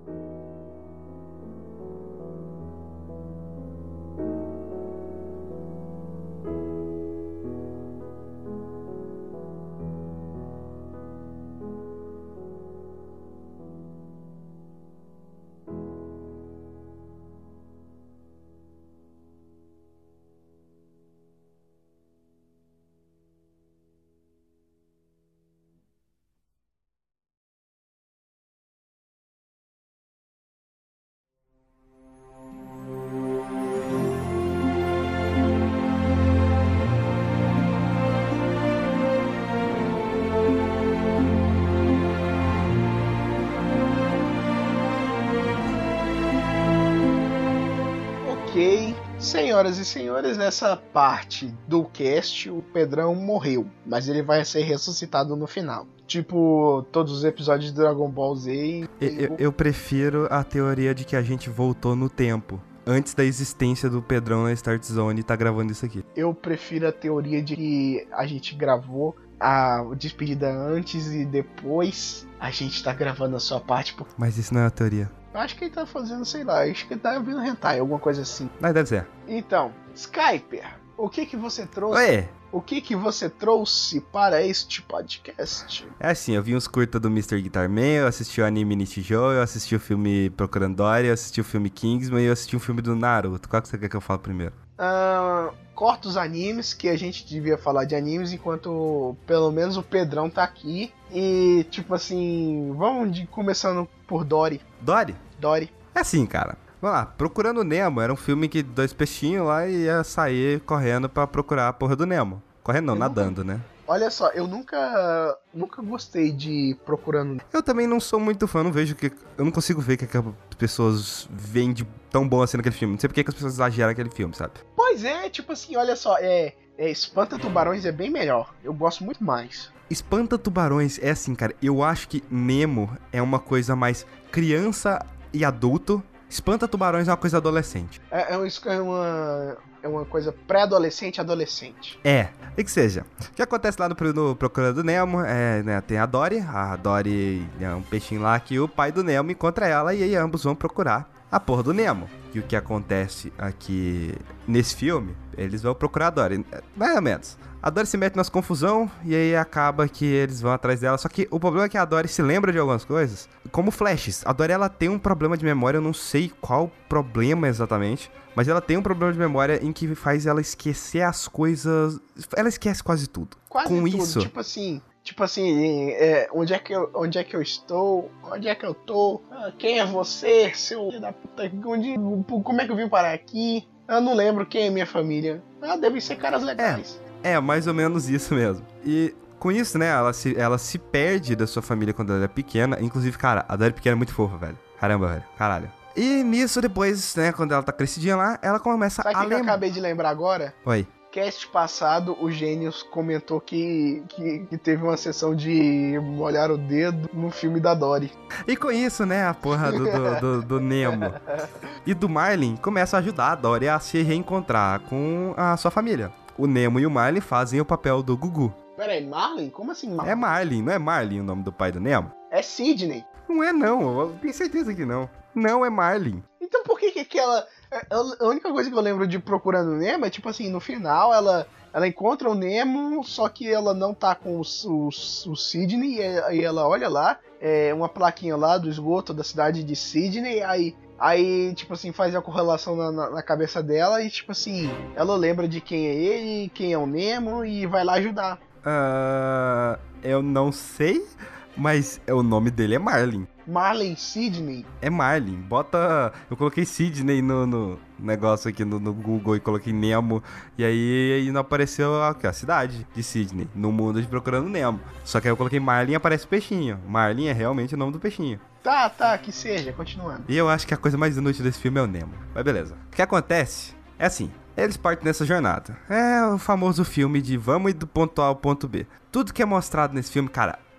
Senhoras e senhores, nessa parte do cast, o Pedrão morreu, mas ele vai ser ressuscitado no final. Tipo, todos os episódios de Dragon Ball Z. Eu, eu prefiro a teoria de que a gente voltou no tempo antes da existência do Pedrão na Start Zone e tá gravando isso aqui. Eu prefiro a teoria de que a gente gravou a despedida antes e depois a gente tá gravando a sua parte. Por... Mas isso não é a teoria. Eu acho que ele tá fazendo, sei lá, acho que ele tá vendo hentai, alguma coisa assim. Mas deve ser. Então, Skyper, o que que você trouxe? Oi. O que que você trouxe para este podcast? É assim, eu vi uns curta do Mr. Guitar Man, eu assisti o anime Nichijou, eu assisti o filme Procurando Dory, eu assisti o filme Kingsman e eu assisti o filme do Naruto. Qual que você quer que eu fale primeiro? Uh, corta os animes, que a gente devia falar de animes, enquanto pelo menos o Pedrão tá aqui. E, tipo assim, vamos de, começando por Dory. Dory? Dory. É assim, cara. Vamos lá, Procurando Nemo era um filme que dois peixinhos lá ia sair correndo para procurar a porra do Nemo. Correndo não, eu nadando, nunca... né? Olha só, eu nunca nunca gostei de Procurando Eu também não sou muito fã, não vejo que. Eu não consigo ver que as pessoas veem de tão bom assim naquele filme. Não sei porque que as pessoas exageram naquele filme, sabe? Pois é, tipo assim, olha só, é. é Espanta Tubarões é bem melhor. Eu gosto muito mais. Espanta Tubarões é assim, cara. Eu acho que Nemo é uma coisa mais criança e adulto. Espanta Tubarões é uma coisa adolescente. É, é, é uma, é uma coisa pré-adolescente adolescente. É, e que seja. O que acontece lá no, no Procurando Nemo é, né, tem a Dory, a Dory é um peixinho lá que o pai do Nemo encontra ela e aí ambos vão procurar a porra do Nemo. E o que acontece aqui nesse filme, eles vão procurar a Dory, mais ou menos. A Dory se mete nas confusão e aí acaba que eles vão atrás dela. Só que o problema é que a Dory se lembra de algumas coisas, como flashes. A Dory ela tem um problema de memória, eu não sei qual problema exatamente, mas ela tem um problema de memória em que faz ela esquecer as coisas. Ela esquece quase tudo. Quase Com tudo. isso, tipo assim, Tipo assim, é, onde, é que eu, onde é que eu estou? Onde é que eu tô? Ah, quem é você, seu da puta? Onde, como é que eu vim parar aqui? Eu não lembro quem é minha família. Ah, devem ser caras legais. É, é mais ou menos isso mesmo. E com isso, né, ela se, ela se perde da sua família quando ela é pequena. Inclusive, cara, a Dani pequena é muito fofa, velho. Caramba, velho. Caralho. E nisso, depois, né, quando ela tá crescidinha lá, ela começa Sabe a lembrar. que eu acabei de lembrar agora? Oi cast passado, o Gênios comentou que, que, que, teve uma sessão de molhar o dedo no filme da Dory. E com isso, né, a porra do, do, do, do Nemo e do Marlin começa a ajudar a Dory a se reencontrar com a sua família. O Nemo e o Marlin fazem o papel do Gugu. Peraí, Marlin? Como assim Marlin? É Marlin, não é Marlin o nome do pai do Nemo? É Sidney. Não é não, eu tenho certeza que não. Não é Marlin. Então por que que aquela a única coisa que eu lembro de Procurando Nemo é, tipo assim, no final ela, ela encontra o Nemo, só que ela não tá com o, o, o Sidney, e ela olha lá, é, uma plaquinha lá do esgoto da cidade de Sidney, aí Aí, tipo assim, faz a correlação na, na, na, cabeça dela e, tipo assim, ela lembra de quem é ele, quem é o Nemo e vai lá ajudar. Uh, eu não sei, mas o nome dele é Marlin. Marlin Sidney? É Marlin. Bota. Eu coloquei Sidney no, no negócio aqui no, no, Google e coloquei Nemo. E aí, aí não apareceu a, a cidade de Sidney, no mundo de Procurando Nemo. Só que aí eu coloquei Marlin e aparece peixinho. Marlin é realmente o nome do peixinho. Tá, tá, que seja, continuando. E eu acho que a coisa mais inútil desse filme é o Nemo. Mas beleza. O que acontece é assim. Eles partem nessa jornada. É o famoso filme de vamos ir do ponto A ao ponto B. Tudo que é mostrado nesse filme, cara, é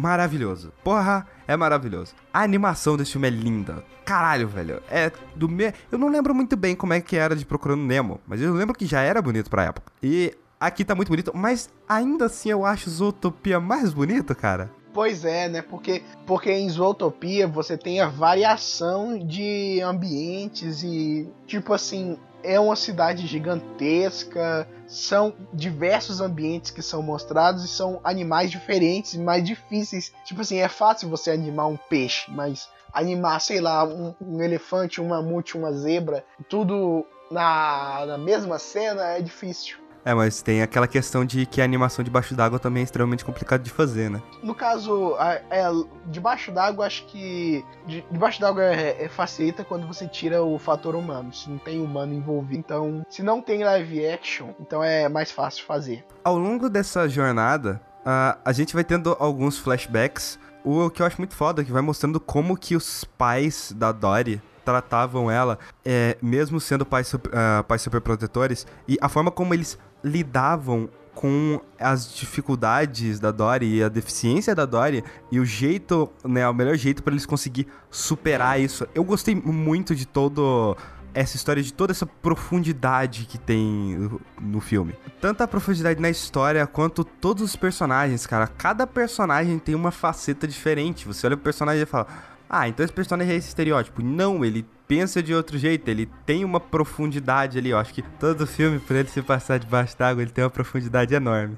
maravilhoso. Porra, é maravilhoso. A animação desse filme é linda. Caralho, velho. É do me... Eu não lembro muito bem como é que era de Procurando Nemo, mas eu lembro que já era bonito pra época. E aqui tá muito bonito, mas ainda assim eu acho Zootopia mais bonito, cara. Pois é, né? Porque, porque em Zootopia você tem a variação de ambientes e, tipo assim, é uma cidade gigantesca, são diversos ambientes que são mostrados e são animais diferentes, mais difíceis. Tipo assim, é fácil você animar um peixe, mas animar, sei lá, um, um elefante, um mamute, uma zebra, tudo na, na mesma cena é difícil. É, mas tem aquela questão de que a animação debaixo d'água também é extremamente complicado de fazer, né? No caso, é, debaixo d'água, acho que. De, debaixo d'água é, é, facilita quando você tira o fator humano. Se não tem humano envolvido. Então, se não tem live action, então é mais fácil fazer. Ao longo dessa jornada, a, a gente vai tendo alguns flashbacks. O que eu acho muito foda, que vai mostrando como que os pais da Dory tratavam ela, é, mesmo sendo pais, uh, pais superprotetores, e a forma como eles lidavam com as dificuldades da Dory e a deficiência da Dory e o jeito, né, o melhor jeito para eles conseguir superar isso. Eu gostei muito de todo essa história de toda essa profundidade que tem no filme. Tanto a profundidade na história quanto todos os personagens, cara. Cada personagem tem uma faceta diferente. Você olha o personagem e fala: "Ah, então esse personagem é esse estereótipo". Não, ele pensa de outro jeito, ele tem uma profundidade ali. Eu acho que todo filme, por ele se passar debaixo d'água, ele tem uma profundidade enorme.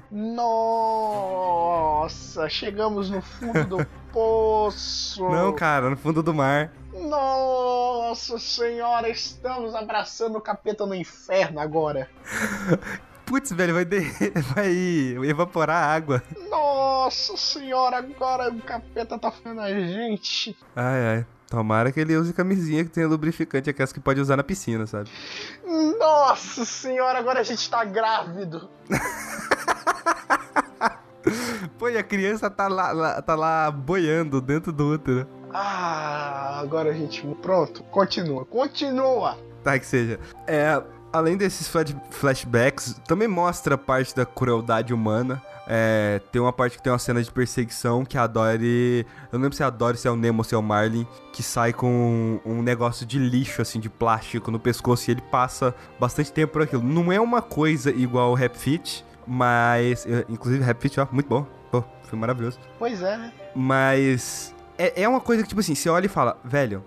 Nossa, chegamos no fundo do poço. Não, cara, no fundo do mar. Nossa Nossa senhora, estamos abraçando o capeta no inferno agora. Putz, velho, vai, de... vai evaporar a água. Nossa senhora, agora o capeta tá ficando a gente. Ai, ai. Tomara que ele use camisinha que tenha lubrificante, aquelas que pode usar na piscina, sabe? Nossa senhora, agora a gente tá grávido. Pô, e a criança tá lá, lá, tá lá boiando dentro do útero. Ah, agora a gente. Pronto, continua, continua! Tá, que seja. É, além desses flashbacks, também mostra parte da crueldade humana. É, tem uma parte que tem uma cena de perseguição que a Dory. Eu não lembro se é a Dory, se é o Nemo ou se é o Marlin, que sai com um, um, negócio de lixo, assim, de plástico no pescoço e ele passa bastante tempo por aquilo. Não é uma coisa igual o Rap Fit, mas. Inclusive, Rap Fit, ó, muito bom. Pô, foi maravilhoso. Pois é, né? Mas. É, é uma coisa que, tipo assim, você olha e fala, velho,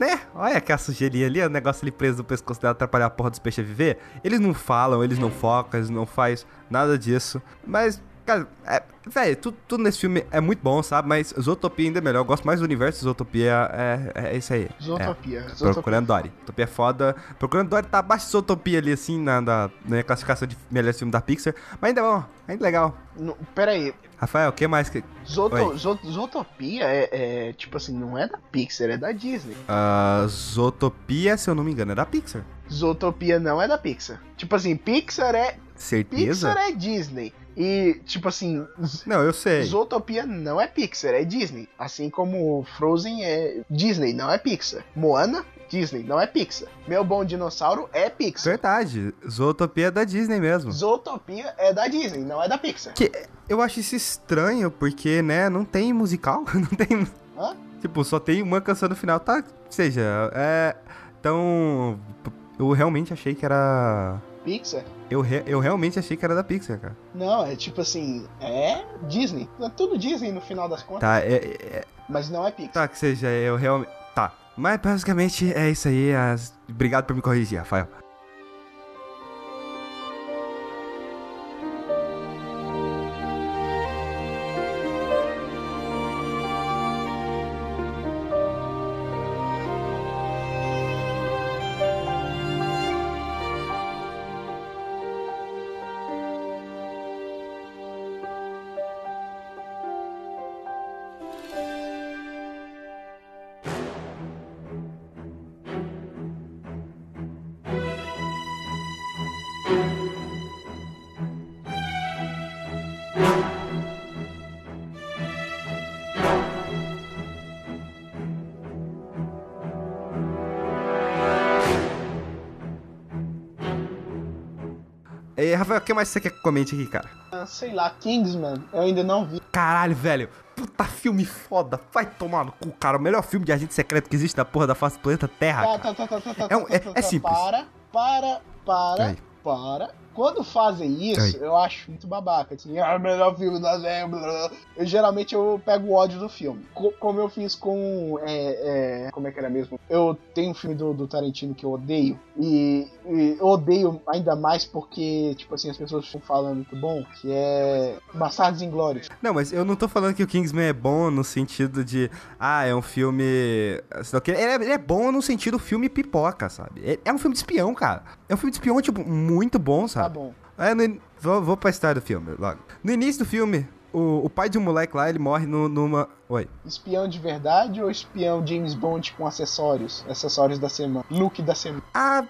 né? Olha aquela sujeirinha ali, o negócio ali preso no pescoço dela atrapalhar a porra dos peixes a viver. Eles não falam, eles não focam, eles não faz nada disso. Mas Cara, é, velho, tudo, tudo, nesse filme é muito bom, sabe? Mas Zootopia ainda é melhor. Eu gosto mais do universo Zootopia. É, é, é isso aí. Zootopia. É. Zootopia. Procurando Dory. Zootopia é foda. Procurando Dory tá abaixo de Zootopia ali, assim, na, na, na classificação de melhor filme da Pixar. Mas ainda é bom. Ainda é legal. No, pera aí. Rafael, o que mais que. Zoto, Zootopia é, é, tipo assim, não é da Pixar, é da Disney. Uh, Zootopia, se eu não me engano, é da Pixar. Zootopia não é da Pixar. Tipo assim, Pixar é. Certeza? Pixar é Disney. E, tipo assim. Não, eu sei. Zootopia não é Pixar, é Disney. Assim como Frozen é Disney, não é Pixar. Moana, Disney, não é Pixar. Meu Bom Dinossauro é Pixar. Verdade. Zootopia é da Disney mesmo. Zootopia é da Disney, não é da Pixar. Que eu acho isso estranho, porque, né, não tem musical. não tem. Hã? Tipo, só tem uma canção no final, tá? Ou seja, é. Então. Eu realmente achei que era. Pixar? Eu, re, eu realmente achei que era da Pixar, cara. Não, é tipo assim, é Disney. É tudo Disney no final das contas. Tá, é. é... Mas não é Pixar. Tá, que seja, eu realmente. Tá. Mas basicamente é isso aí. As... Obrigado por me corrigir, Rafael. Rafael, o que mais você quer que comente aqui, cara? Ah, sei lá, Kingsman, eu ainda não vi. Caralho, velho. Puta filme foda. Vai tomar no cu, cara. O melhor filme de agente secreto que existe na porra da face do planeta Terra. Tá, tá, tá, tá, tá, é, um, é, é simples. Para, para, para, Aí. para quando fazem isso, Ai. eu acho muito babaca. Assim, ah, o melhor filme da Zé. Eu geralmente eu pego o ódio do filme. Co como eu fiz com. É, é, como é que era mesmo? Eu tenho um filme do, do Tarantino que eu odeio. E, e, eu odeio ainda mais porque, tipo assim, as pessoas estão falando muito bom, que é Bastardos Inglórios. Não, mas eu não tô falando que o Kingsman é bom no sentido de. Ah, é um filme. Ele é, ele é bom no sentido filme pipoca, sabe? É, é um filme de espião, cara. É um filme de espião, tipo, muito bom, sabe? Tá bom. É, no, vou, vou pra história do filme logo. No início do filme, o, o pai de um moleque lá, ele morre no, numa. Oi. Espião de verdade ou espião James Bond com acessórios? Acessórios da semana. Look da semana. Ah.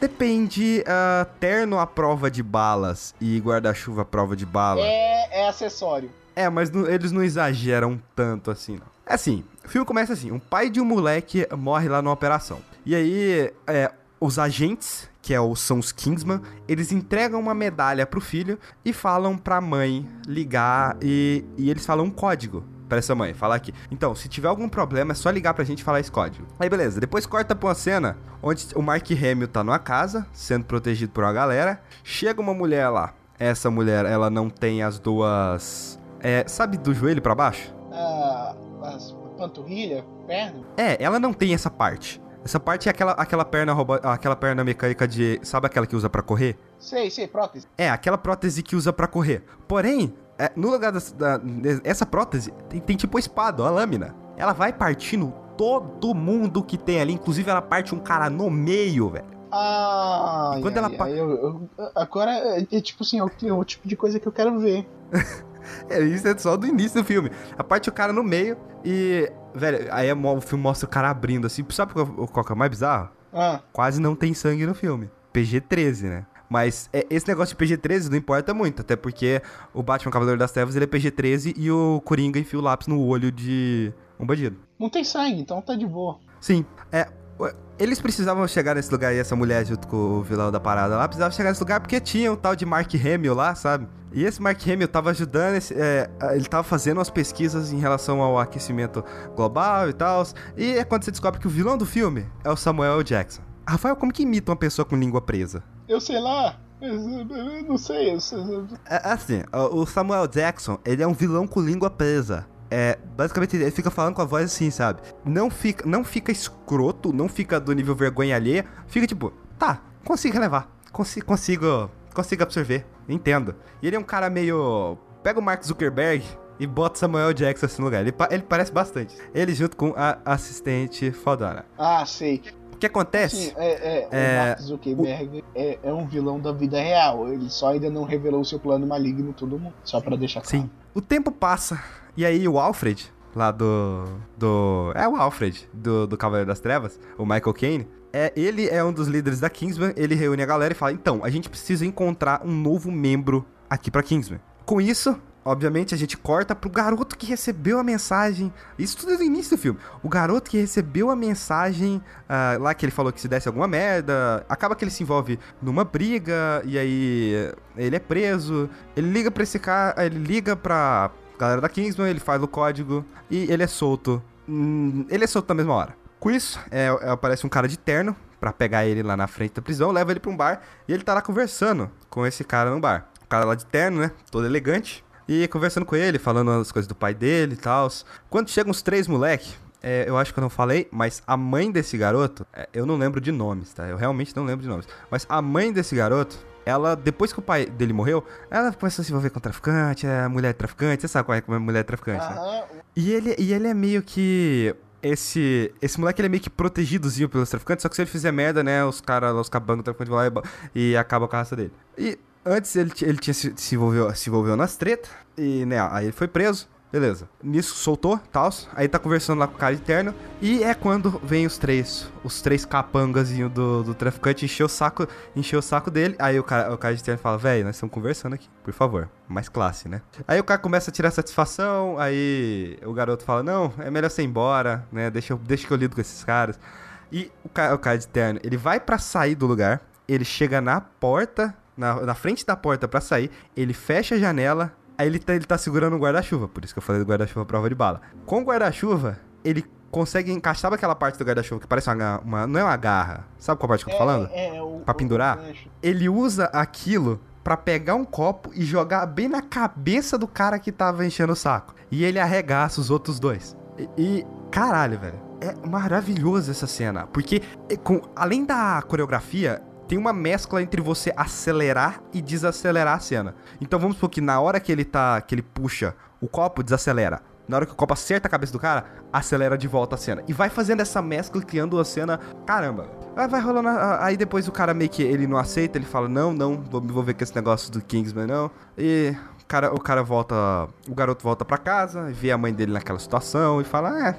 Depende, uh, terno à prova de balas e guarda-chuva à prova de bala. É, é acessório. É, mas não, eles não exageram tanto assim, não. É assim, o filme começa assim: um pai de um moleque morre lá numa operação. E aí, é, os agentes que é o, são os Kingsman, eles entregam uma medalha pro filho e falam pra mãe ligar e, e eles falam um código para essa mãe, falar aqui. Então, se tiver algum problema, é só ligar pra gente falar esse código. Aí, beleza. Depois corta pra uma cena onde o Mark Hamill tá numa casa, sendo protegido por uma galera. Chega uma mulher lá. Essa mulher, ela não tem as duas... É, sabe do joelho para baixo? Ah, as panturrilha, perna? É, ela não tem essa parte. Essa parte é aquela, aquela perna robo, aquela perna mecânica de. Sabe aquela que usa para correr? Sei, sei, prótese. É, aquela prótese que usa para correr. Porém, é, no lugar da, da, essa prótese tem, tem tipo a espada, a lâmina. Ela vai partindo todo mundo que tem ali. Inclusive, ela parte um cara no meio, velho. Ah, quando ela ai, eu, eu, agora é, é, tipo assim, é o, é o, tipo de coisa que eu quero ver. é isso, é só do início do filme. A parte o cara no meio e. Velho, aí é, o filme mostra o cara abrindo assim. Sabe qual, qual que é o mais bizarro? Ah. Quase não tem sangue no filme. PG-13, né? Mas é, esse negócio de PG-13 não importa muito, até porque o Batman Cavaleiro das Trevas ele é PG-13 e o Coringa enfia o lápis no olho de um bandido. Não tem sangue, então tá de boa. Sim, é. Eles precisavam chegar nesse lugar e essa mulher junto com o vilão da parada lá precisava chegar nesse lugar porque tinha o tal de Mark Hamill lá, sabe? E esse Mark Hamill tava ajudando, esse, é, ele tava fazendo umas pesquisas em relação ao aquecimento global e tal. E é quando você descobre que o vilão do filme é o Samuel Jackson. Rafael, como que imita uma pessoa com língua presa? Eu sei lá. Eu não sei. Eu sei. É, assim, o Samuel Jackson, ele é um vilão com língua presa. É, basicamente ele fica falando com a voz assim, sabe? Não fica, não fica escroto, não fica do nível vergonha alheia, fica tipo, tá, consigo relevar, consigo, consigo, consigo absorver, entendo. E ele é um cara meio, pega o Mark Zuckerberg e bota Samuel Jackson assim no lugar. Ele, ele parece bastante. Ele junto com a assistente fodona. Ah, sei. O que acontece? Sim, é, é, é, o Mark Zuckerberg o... é, é, um vilão da vida real. Ele só ainda não revelou o seu plano maligno todo mundo. Só para deixar claro. Sim. O tempo passa. E aí o Alfred, lá do. do. É o Alfred, do, do Cavaleiro das Trevas, o Michael Caine. É, ele é um dos líderes da Kingsman, ele reúne a galera e fala: então, a gente precisa encontrar um novo membro aqui pra Kingsman. Com isso, Obviamente a gente corta pro garoto que recebeu a mensagem. Isso tudo do início do filme. O garoto que recebeu a mensagem uh, lá que ele falou que se desse alguma merda. Acaba que ele se envolve numa briga e aí ele é preso. Ele liga pra esse cara. Ele liga pra galera da Kingsman, ele faz o código e ele é solto. Hum, ele é solto na mesma hora. Com isso, é, é, aparece um cara de terno para pegar ele lá na frente da prisão, leva ele pra um bar e ele tá lá conversando com esse cara no bar. O cara lá de terno, né? Todo elegante. E conversando com ele, falando as coisas do pai dele e tal. Quando chegam os três moleque, é, eu acho que eu não falei, mas a mãe desse garoto, é, eu não lembro de nomes, tá? Eu realmente não lembro de nomes. Mas a mãe desse garoto, ela, depois que o pai dele morreu, ela começou a se envolver com traficante, é mulher traficante, você sabe qual é a mulher traficante, né? E ele, e ele é meio que esse esse moleque ele é meio que protegidozinho pelos traficantes, só que se ele fizer merda, né, os caras, os cabandos traficantes vão lá e, e acaba com a raça dele. E Antes ele, ele tinha se, se, envolveu, se envolveu nas tretas. E, né, aí ele foi preso. Beleza. Nisso soltou, tal. Aí tá conversando lá com o cara interno. E é quando vem os três, os três capangazinhos do, do traficante encheu o saco, encheu o saco dele. Aí o cara, o cara interno fala, velho, nós estamos conversando aqui, por favor. Mais classe, né? Aí o cara começa a tirar satisfação. Aí o garoto fala, não, é melhor você ir embora, né? Deixa, deixa que eu lido com esses caras. E o cara, o cara de terno, ele vai para sair do lugar. Ele chega na porta na, na frente da porta para sair, ele fecha a janela, aí ele tá, ele tá segurando um guarda-chuva, por isso que eu falei do guarda-chuva prova de bala. Com o guarda-chuva, ele consegue encaixar sabe aquela parte do guarda-chuva que parece uma, uma, Não é uma garra. Sabe qual parte que eu tô é, falando? É, é, o, pra pendurar? O ele usa aquilo para pegar um copo e jogar bem na cabeça do cara que tava enchendo o saco. E ele arregaça os outros dois. E, e caralho, velho. É maravilhoso essa cena. Porque, com, além da coreografia, tem uma mescla entre você acelerar e desacelerar a cena. Então vamos supor que na hora que ele tá. que ele puxa o copo, desacelera. Na hora que o copo acerta a cabeça do cara, acelera de volta a cena. E vai fazendo essa mescla, criando a cena. Caramba. Vai, vai rolando. Aí depois o cara meio que ele não aceita, ele fala: Não, não, vou me envolver com esse negócio do Kingsman, não. E o cara, o cara volta. O garoto volta pra casa, vê a mãe dele naquela situação e fala: É,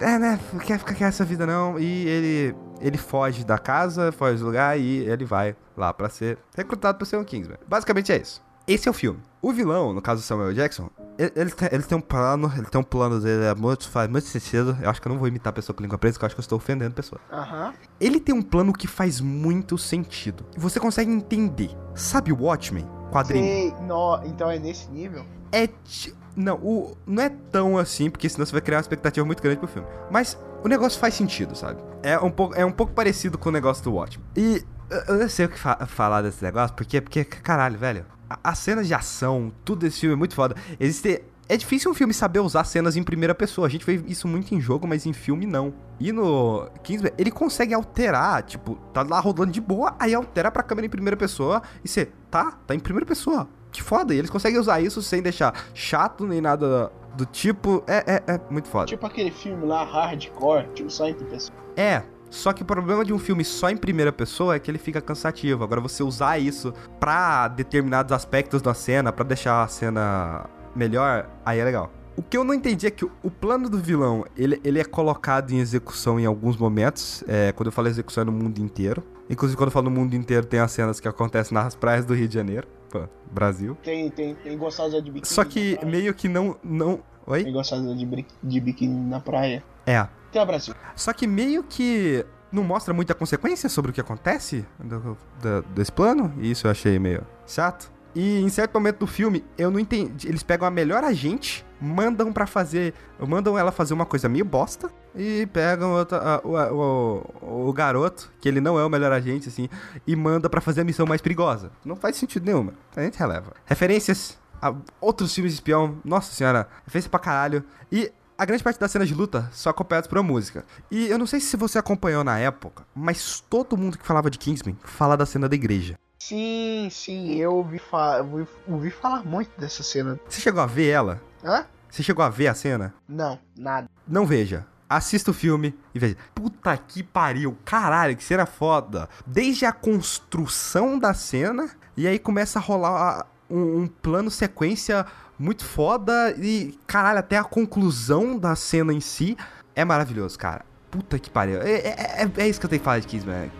é, é né, quer ficar com essa vida não. E ele ele foge da casa, foge do lugar e ele vai lá para ser recrutado para ser um Kingsman. Basicamente é isso. Esse é o filme. O vilão, no caso do Samuel Jackson, ele, ele, tem, ele tem um plano, ele tem um plano dele, é muito, faz muito sentido. Eu acho que eu não vou imitar a pessoa com língua presa, porque eu acho que eu estou ofendendo a pessoa. Uhum. Ele tem um plano que faz muito sentido. E você consegue entender. Sabe o Watchmen? Quadrinho. Sei, no, então é nesse nível? É. Não, o, não é tão assim, porque senão você vai criar uma expectativa muito grande pro filme. Mas o negócio faz sentido, sabe? É um pouco, é um pouco parecido com o negócio do Watchmen. E eu não sei o que fa falar desse negócio, porque, porque caralho, velho. As cenas de ação, tudo desse filme é muito foda. Existe. É difícil um filme saber usar cenas em primeira pessoa. A gente vê isso muito em jogo, mas em filme não. E no Kingsman, ele consegue alterar, tipo, tá lá rodando de boa, aí altera pra câmera em primeira pessoa e você, tá, tá em primeira pessoa. Que foda, e eles conseguem usar isso sem deixar chato nem nada Do tipo. É, é, é muito foda. Tipo aquele filme lá, hardcore, tipo, só entre pessoas. É, só que o problema de um filme só em primeira pessoa é que ele fica cansativo. Agora, você usar isso pra determinados aspectos da cena, pra deixar a cena melhor, aí é legal. O que eu não entendi é que o plano do vilão, ele, ele é colocado em execução em alguns momentos. É, quando eu falo execução é no mundo inteiro. Inclusive, quando eu falo no mundo inteiro, tem as cenas que acontecem nas praias do Rio de Janeiro. Pô, Brasil. Tem, tem, tem gostosa de biquíni. Só que meio que não. não... Oi? Tem gostosa de, de biquíni na praia. É. Tem o Brasil. Só que meio que não mostra muita consequência sobre o que acontece do, do, desse plano. E isso eu achei meio chato. E em certo momento do filme, eu não entendi. Eles pegam a melhor agente, mandam para fazer. Mandam ela fazer uma coisa meio bosta. E pegam outra, o, o, o, garoto, que ele não é o melhor agente, assim, e manda para fazer a missão mais perigosa. Não faz sentido nenhuma. A gente releva. Referências a outros filmes de espião. Nossa senhora, referência pra caralho. E a grande parte das cenas de luta são acompanhadas por uma música. E eu não sei se você acompanhou na época, mas todo mundo que falava de Kingsman fala da cena da igreja. Sim, sim, eu ouvi, fa ouvi, ouvi falar muito dessa cena. Você chegou a ver ela? Hã? Você chegou a ver a cena? Não, nada. Não veja. Assista o filme e veja. Puta que pariu. Caralho, que cena foda. Desde a construção da cena, e aí começa a rolar um, um plano sequência muito foda. E, caralho, até a conclusão da cena em si é maravilhoso, cara. Puta que pariu. É, é, é, é isso que eu tenho que falar de Kingsman.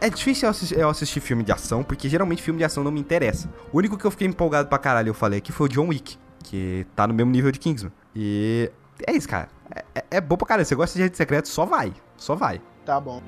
É difícil eu assistir, eu assistir, filme de ação, porque geralmente filme de ação não me interessa. O único que eu fiquei empolgado pra caralho, eu falei aqui, foi o John Wick, que tá no mesmo nível de Kingsman. E é isso, cara. É, é, é bom pra caralho. Você gosta de gente secreto, só vai. Só vai. Tá bom.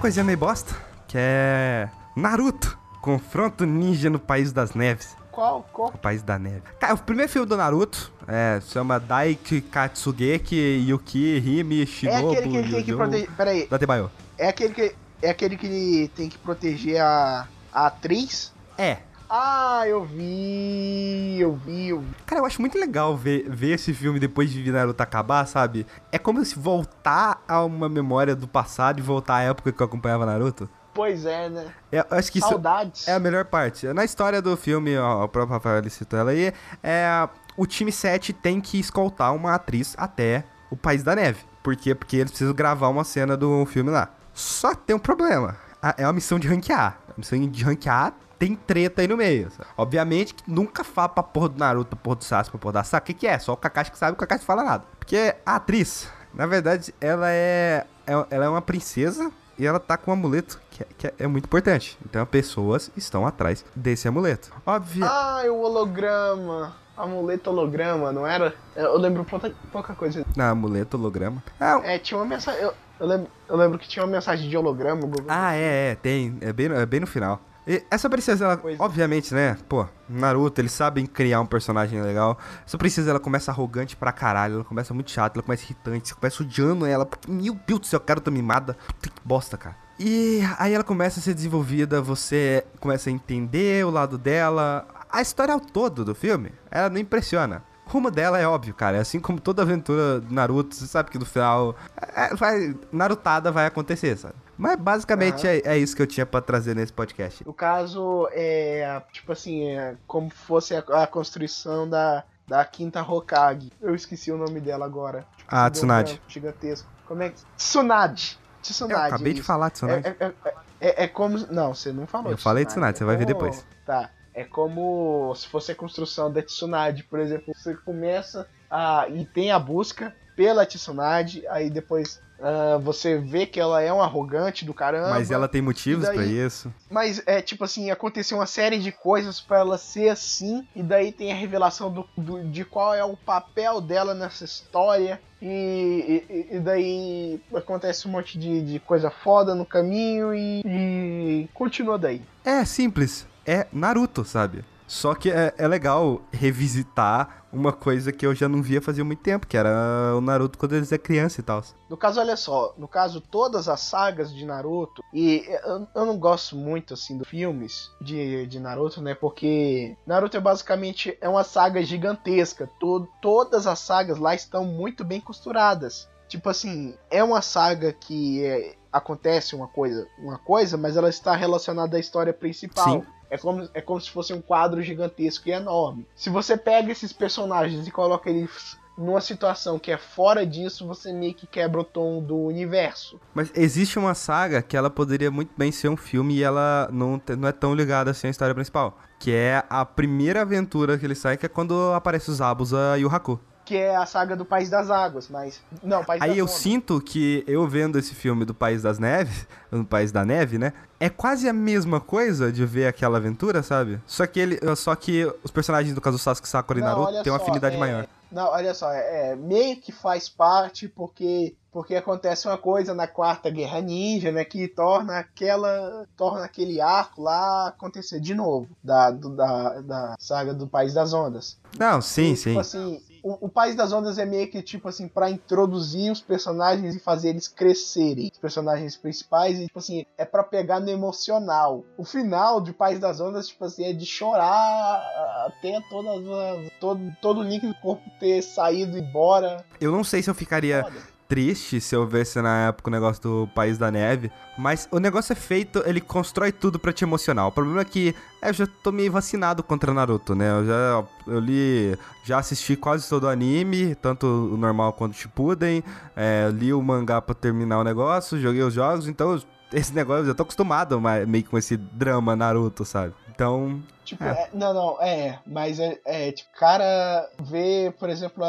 Coisinha meio bosta, que é Naruto, confronto ninja no País das Neves. Qual? Qual? O País da Neve. Cara, o primeiro filme do Naruto é, chama Daiki Katsugeki Yuki Hime Shinobu É aquele que ele tem que proteger... Peraí. Datebayo. É aquele que... É aquele que tem que proteger a, a atriz? É. Ah, eu vi, eu vi, Cara, eu acho muito legal ver, ver esse filme depois de Naruto acabar, sabe? É como se voltar a uma memória do passado e voltar à época que eu acompanhava Naruto. Pois é, né? É, acho que Saudades. é a melhor parte. Na história do filme, ó, o próprio Rafael citou ela aí, é, o time 7 tem que escoltar uma atriz até o País da Neve. Por quê? Porque eles precisam gravar uma cena do filme lá. Só que tem um problema. É uma missão de ranquear. A missão de ranquear tem treta aí no meio. Sabe? Obviamente que nunca fala pra porra do Naruto, pra porra do Sasuke, pra porra da Sakura. O que, que é? Só o Kakashi que sabe, o Kakashi fala nada. Porque a atriz, na verdade, ela é, é, ela é uma princesa e ela tá com um amuleto que é, que é, é muito importante. Então, pessoas estão atrás desse amuleto. Óbvio. Ah, o holograma. Amuleto holograma, não era? Eu lembro pouca, pouca coisa. Ah, amuleto holograma. É, é tinha uma mensagem. Eu, eu, lembro, eu lembro que tinha uma mensagem de holograma. Ah, é, é, tem. É bem, é bem no final. E essa princesa, ela, é. obviamente, né? Pô, Naruto, eles sabem criar um personagem legal. Essa princesa, ela começa arrogante pra caralho. Ela começa muito chata, ela começa irritante. Você começa odiando ela. Meu Deus do céu, eu quero tô mimada. Que bosta, cara. E aí ela começa a ser desenvolvida, você começa a entender o lado dela. A história ao todo do filme, ela não impressiona. O rumo dela é óbvio, cara. É assim como toda aventura do Naruto, você sabe que no final. É, vai, Narutada vai acontecer, sabe? Mas basicamente uhum. é, é, isso que eu tinha para trazer nesse podcast. No caso, é tipo assim, é como fosse a, a construção da, da quinta Hokage. Eu esqueci o nome dela agora. Tipo, ah, Tsunade. Gigantesco. Como é que. Tsunade. Tsunade. Eu acabei de falar Tsunade. É, é, é, é, como. Não, você não falou. Eu falei Tsunade, você vai ver depois. Tá. É como se fosse a construção da Tsunade, por exemplo. Você começa a, e tem a busca pela Tsunade, aí depois Uh, você vê que ela é um arrogante do caramba. Mas ela tem motivos para isso. Mas é tipo assim, aconteceu uma série de coisas para ela ser assim, e daí tem a revelação do, do, de qual é o papel dela nessa história. E, e, e daí acontece um monte de, de coisa foda no caminho e, e continua daí. É simples, é Naruto, sabe? Só que é, é, legal revisitar uma coisa que eu já não via fazia muito tempo, que era o Naruto quando eles eram criança e tal. No caso, olha só, no caso, todas as sagas de Naruto, e eu, eu não gosto muito, assim, dos filmes de, de Naruto, né, porque Naruto é basicamente é uma saga gigantesca, to, todas as sagas lá estão muito bem costuradas. Tipo assim, é uma saga que é, acontece uma coisa, uma coisa, mas ela está relacionada à história principal. Sim. É como, é como se fosse um quadro gigantesco e enorme. Se você pega esses personagens e coloca eles numa situação que é fora disso, você meio que quebra o tom do universo. Mas existe uma saga que ela poderia muito bem ser um filme e ela não, não é tão ligada assim à história principal. Que é a primeira aventura que ele sai, que é quando aparece os Abusa e o Haku que é a saga do País das Águas, mas não, País Aí eu sinto que eu vendo esse filme do País das Neves, no País da Neve, né? É quase a mesma coisa de ver aquela aventura, sabe? Só que ele, só que os personagens do caso Sasuke, Sakura e Naruto têm uma afinidade é, maior. Não, olha só, é, é, meio que faz parte porque porque acontece uma coisa na quarta guerra ninja, né, que torna aquela torna aquele arco lá acontecer de novo da, do, da, da saga do País das Ondas. Não, sim, e, sim. Tipo assim, o, o País das Ondas é meio que tipo assim para introduzir os personagens e fazer eles crescerem, os personagens principais e tipo assim é para pegar no emocional. O final de País das Ondas tipo assim é de chorar até todas as, todo todo o link do corpo ter saído embora. Eu não sei se eu ficaria triste se eu visse na época o negócio do País da Neve, mas o negócio é feito, ele constrói tudo para te emocionar. O problema é que é, eu já tô meio vacinado contra Naruto, né? Eu já eu li, já assisti quase todo o anime, tanto o normal quanto o Shippuden, é, li o mangá para terminar o negócio, joguei os jogos, então esse negócio eu já tô acostumado meio com esse drama Naruto, sabe? Então. Tipo, é. É, não, não, é, mas é, é, tipo, cara ver, por exemplo,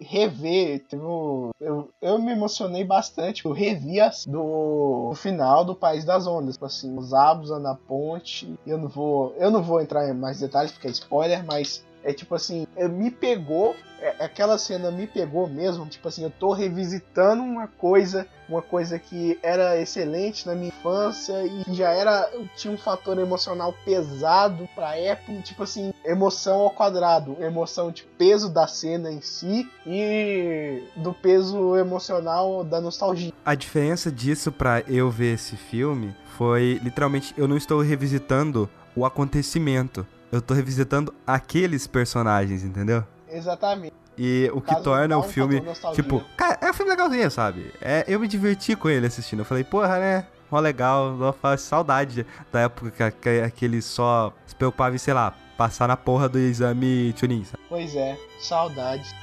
rever, tipo, eu, eu me emocionei bastante, eu revi as, do final do País das Ondas, tipo assim, os Abusa na ponte, eu não vou, eu não vou entrar em mais detalhes porque é spoiler, mas é tipo assim, me pegou, é, aquela cena me pegou mesmo, tipo assim, eu tô revisitando uma coisa, uma coisa que era excelente na minha infância e já era, tinha um fator emocional pesado pra época, tipo assim, emoção ao quadrado, emoção de peso da cena em si e do peso emocional da nostalgia. A diferença disso para eu ver esse filme foi literalmente eu não estou revisitando o acontecimento eu tô revisitando aqueles personagens, entendeu? Exatamente. E o que torna o filme, tipo, cara, é um filme legalzinho, sabe? É, eu me diverti com ele assistindo. Eu falei, porra, né? Mó legal, faço saudade da época que, que ele só se preocupava em, sei lá, passar na porra do exame Chunin, sabe? Pois é, saudade.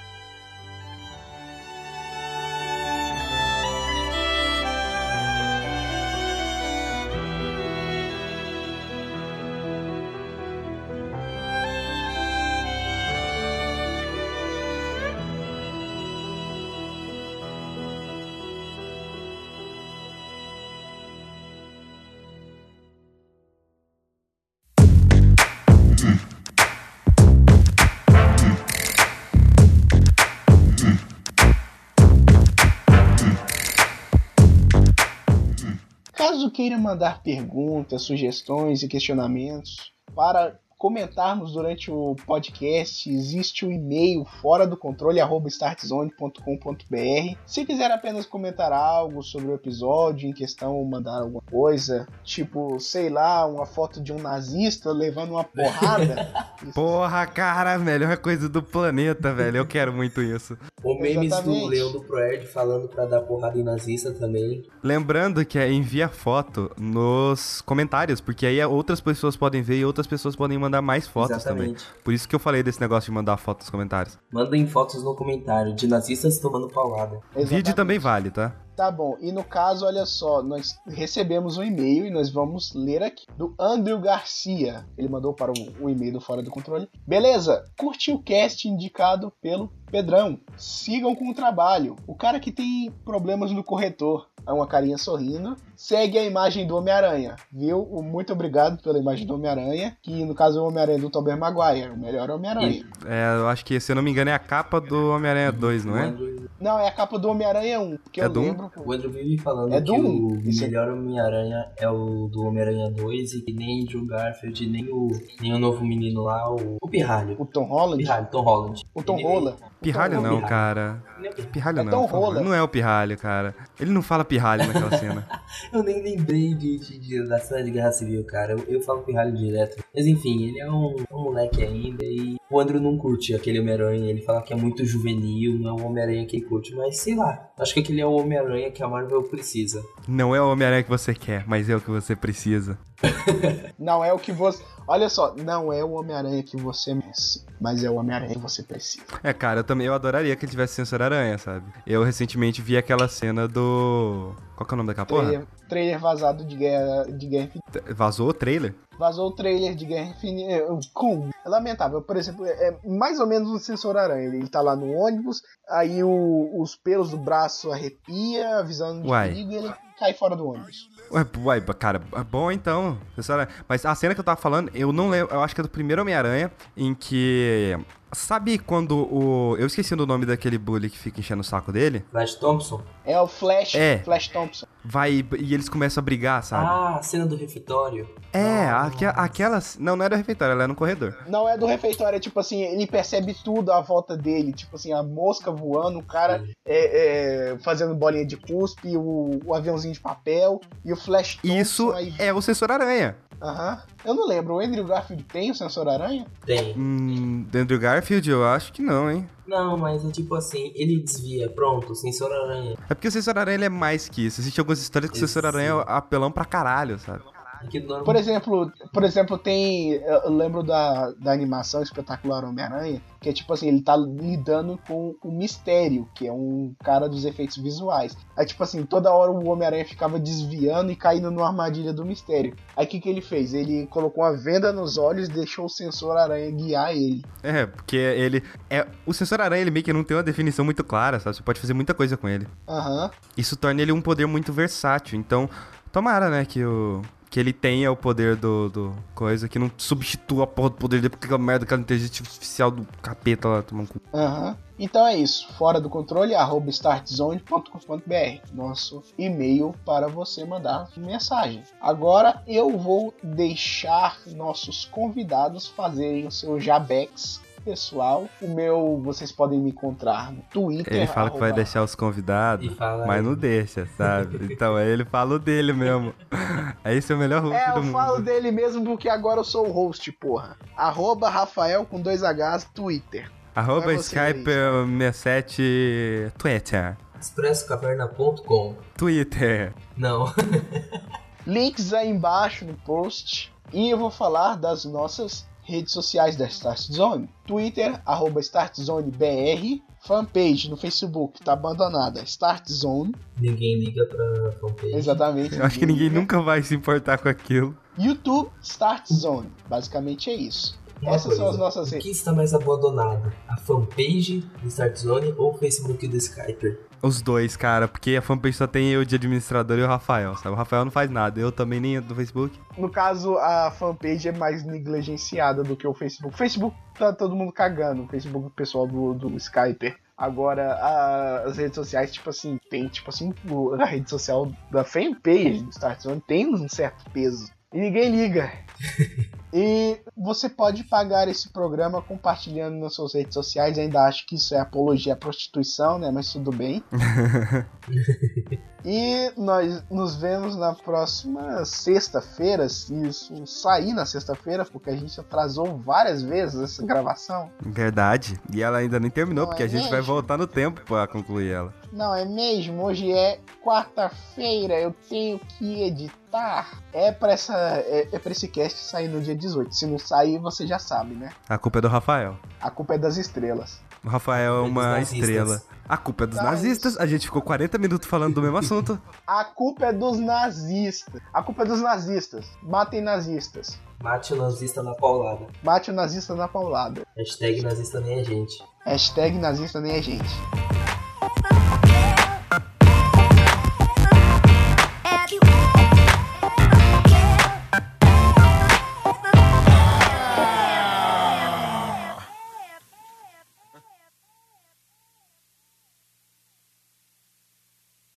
Queira mandar perguntas, sugestões e questionamentos para comentarmos durante o podcast, existe o e-mail fora do controle startzone.com.br. Se quiser apenas comentar algo sobre o episódio em questão mandar alguma coisa, tipo, sei lá, uma foto de um nazista levando uma porrada. Porra, cara, melhor coisa do planeta, velho. Eu quero muito isso. O memes Exatamente. do Leão do Proerd falando pra dar porrada em nazista também. Lembrando que é envia foto nos comentários, porque aí outras pessoas podem ver e outras pessoas podem mandar mandar mais fotos Exatamente. também. Por isso que eu falei desse negócio de mandar fotos nos comentários. Mandem fotos no comentário de nazistas tomando paulada. Exatamente. Vídeo também vale, tá? Tá bom, e no caso, olha só, nós recebemos um e-mail e nós vamos ler aqui, do Andrew Garcia. Ele mandou para o, o e-mail do Fora do Controle. Beleza, curti o cast indicado pelo Pedrão. Sigam com o trabalho. O cara que tem problemas no corretor é uma carinha sorrindo. Segue a imagem do Homem-Aranha, viu? Muito obrigado pela imagem do Homem-Aranha, que no caso é o Homem-Aranha do Tobey Maguire, o melhor Homem-Aranha. É, eu acho que, se eu não me engano, é a capa do Homem-Aranha 2, não é? Não, é a capa do Homem-Aranha 1, porque é eu do lembro... O Andrew vive falando é que o melhor Homem-Aranha é o do Homem-Aranha 2 e que nem Andrew Garfield, nem o, nem o novo menino lá, o, o Pirralho. O Tom Holland? Pirralho, Tom Holland. O Tom Holland. Pirralho não, cara. Pirralho é não. Rola. Não é o Pirralho, cara. Ele não fala Pirralho naquela cena. eu nem lembrei de, de, de, da cena de Guerra Civil, cara. Eu, eu falo Pirralho direto. Mas enfim, ele é um, um, moleque ainda e o Andrew não curte aquele Homem-Aranha. Ele fala que é muito juvenil, não é o Homem-Aranha que ele curte. Mas sei lá, acho que aquele é o Homem-Aranha que a Marvel precisa. Não é o Homem-Aranha que você quer, mas é o que você precisa. não é o que você. Olha só, não é o Homem-Aranha que você merece, mas é o Homem-Aranha que você precisa. É, cara, eu também eu adoraria que ele tivesse Sensor Aranha, sabe? Eu recentemente vi aquela cena do. Qual que é o nome daquela trailer, porra? Trailer vazado de Guerra, de Guerra Infinita. Vazou o trailer? Vazou o trailer de Guerra Infinita. É, com. É lamentável. Por exemplo, é mais ou menos um Sensor Aranha. Ele tá lá no ônibus, aí o, os pelos do braço arrepia, avisando de Uai. perigo e ele cai fora do ônibus. Ué, ué, cara, é bom então. Mas a cena que eu tava falando, eu não lembro. Eu acho que é do primeiro Homem-Aranha, em que Sabe quando o. Eu esqueci do nome daquele bully que fica enchendo o saco dele? Flash Thompson? É o Flash. É. Flash Thompson. Vai e eles começam a brigar, sabe? Ah, a cena do refeitório. É, ah. aqu aquela. Não, não é do refeitório, ela é no corredor. Não é do refeitório, é tipo assim, ele percebe tudo à volta dele. Tipo assim, a mosca voando, o cara é, é, fazendo bolinha de cuspe, o, o, aviãozinho de papel e o Flash Thompson. Isso aí... é o sensor aranha. Aham. Eu não lembro, o Andrew Garfield tem o sensor aranha? Tem. Hum, Andrew Garfield eu acho que não, hein? Não, mas é tipo assim, ele desvia, pronto, sensor aranha. É porque o sensor aranha é mais que isso. Existem algumas histórias que o sensor aranha é apelão pra caralho, sabe? Por exemplo, por exemplo, tem. Eu lembro da, da animação espetacular Homem-Aranha, que é tipo assim, ele tá lidando com o mistério, que é um cara dos efeitos visuais. Aí, tipo assim, toda hora o Homem-Aranha ficava desviando e caindo numa armadilha do mistério. Aí o que, que ele fez? Ele colocou uma venda nos olhos e deixou o sensor aranha guiar ele. É, porque ele. É, o sensor aranha ele meio que não tem uma definição muito clara, sabe? Você pode fazer muita coisa com ele. Aham. Uhum. Isso torna ele um poder muito versátil. Então, tomara, né, que o que ele tenha o poder do, do coisa, que não substitua a porra do poder dele, porque aquela merda, aquela inteligência artificial do capeta lá tomando cu. Aham. Uhum. Então é isso. Fora do controle, arroba startzone.com.br. Nosso e-mail para você mandar mensagem. Agora eu vou deixar nossos convidados fazerem o seu Jabex pessoal. O meu, vocês podem me encontrar no Twitter. Ele fala arroba... que vai deixar os convidados, mas não deixa, sabe? então aí ele fala o dele mesmo. Aí esse é o melhor host é, do mundo. eu falo dele mesmo porque agora eu sou o host, porra. Arroba Rafael com dois Hs, Twitter. Arroba Skype 67 Twitter. expressocaverna.com Twitter. Não. Links aí embaixo no post. E eu vou falar das nossas redes sociais da Start Zone. Twitter, arroba StartZoneBR. Fanpage no Facebook tá abandonada, Start Zone. Ninguém liga pra fanpage. Exatamente. Eu acho que ninguém liga. nunca vai se importar com aquilo. YouTube, Start Zone. Basicamente é isso. Essas coisa, são as nossas redes. O que está mais abandonado? A fanpage do Start Zone ou o Facebook do Skyper? Os dois, cara, porque a fanpage só tem eu de administrador e o Rafael, sabe? O Rafael não faz nada, eu também nem do Facebook. No caso, a fanpage é mais negligenciada do que o Facebook. O Facebook tá todo mundo cagando, o Facebook pessoal do, do Skyper. Agora, a, as redes sociais, tipo assim, tem, tipo assim, a rede social da fanpage do Startzone tem um certo peso. E ninguém liga. E você pode pagar esse programa compartilhando nas suas redes sociais. Ainda acho que isso é apologia à prostituição, né? Mas tudo bem. e nós nos vemos na próxima sexta-feira, se isso sair na sexta-feira, porque a gente atrasou várias vezes essa gravação. Verdade. E ela ainda nem terminou, Não porque é a gente mesmo? vai voltar no tempo para concluir ela. Não é mesmo? Hoje é quarta-feira, eu tenho que editar. É pra, essa, é, é pra esse cast sair no dia 18. Se não sair, você já sabe, né? A culpa é do Rafael. A culpa é das estrelas. O Rafael é uma estrela. A culpa é dos nazistas. A gente ficou 40 minutos falando do mesmo assunto. A culpa é dos nazistas. A culpa é dos nazistas. Matem nazistas. Mate o nazista na paulada. Mate o nazista na paulada. Hashtag nazista nem a gente. Hashtag nazista nem a gente.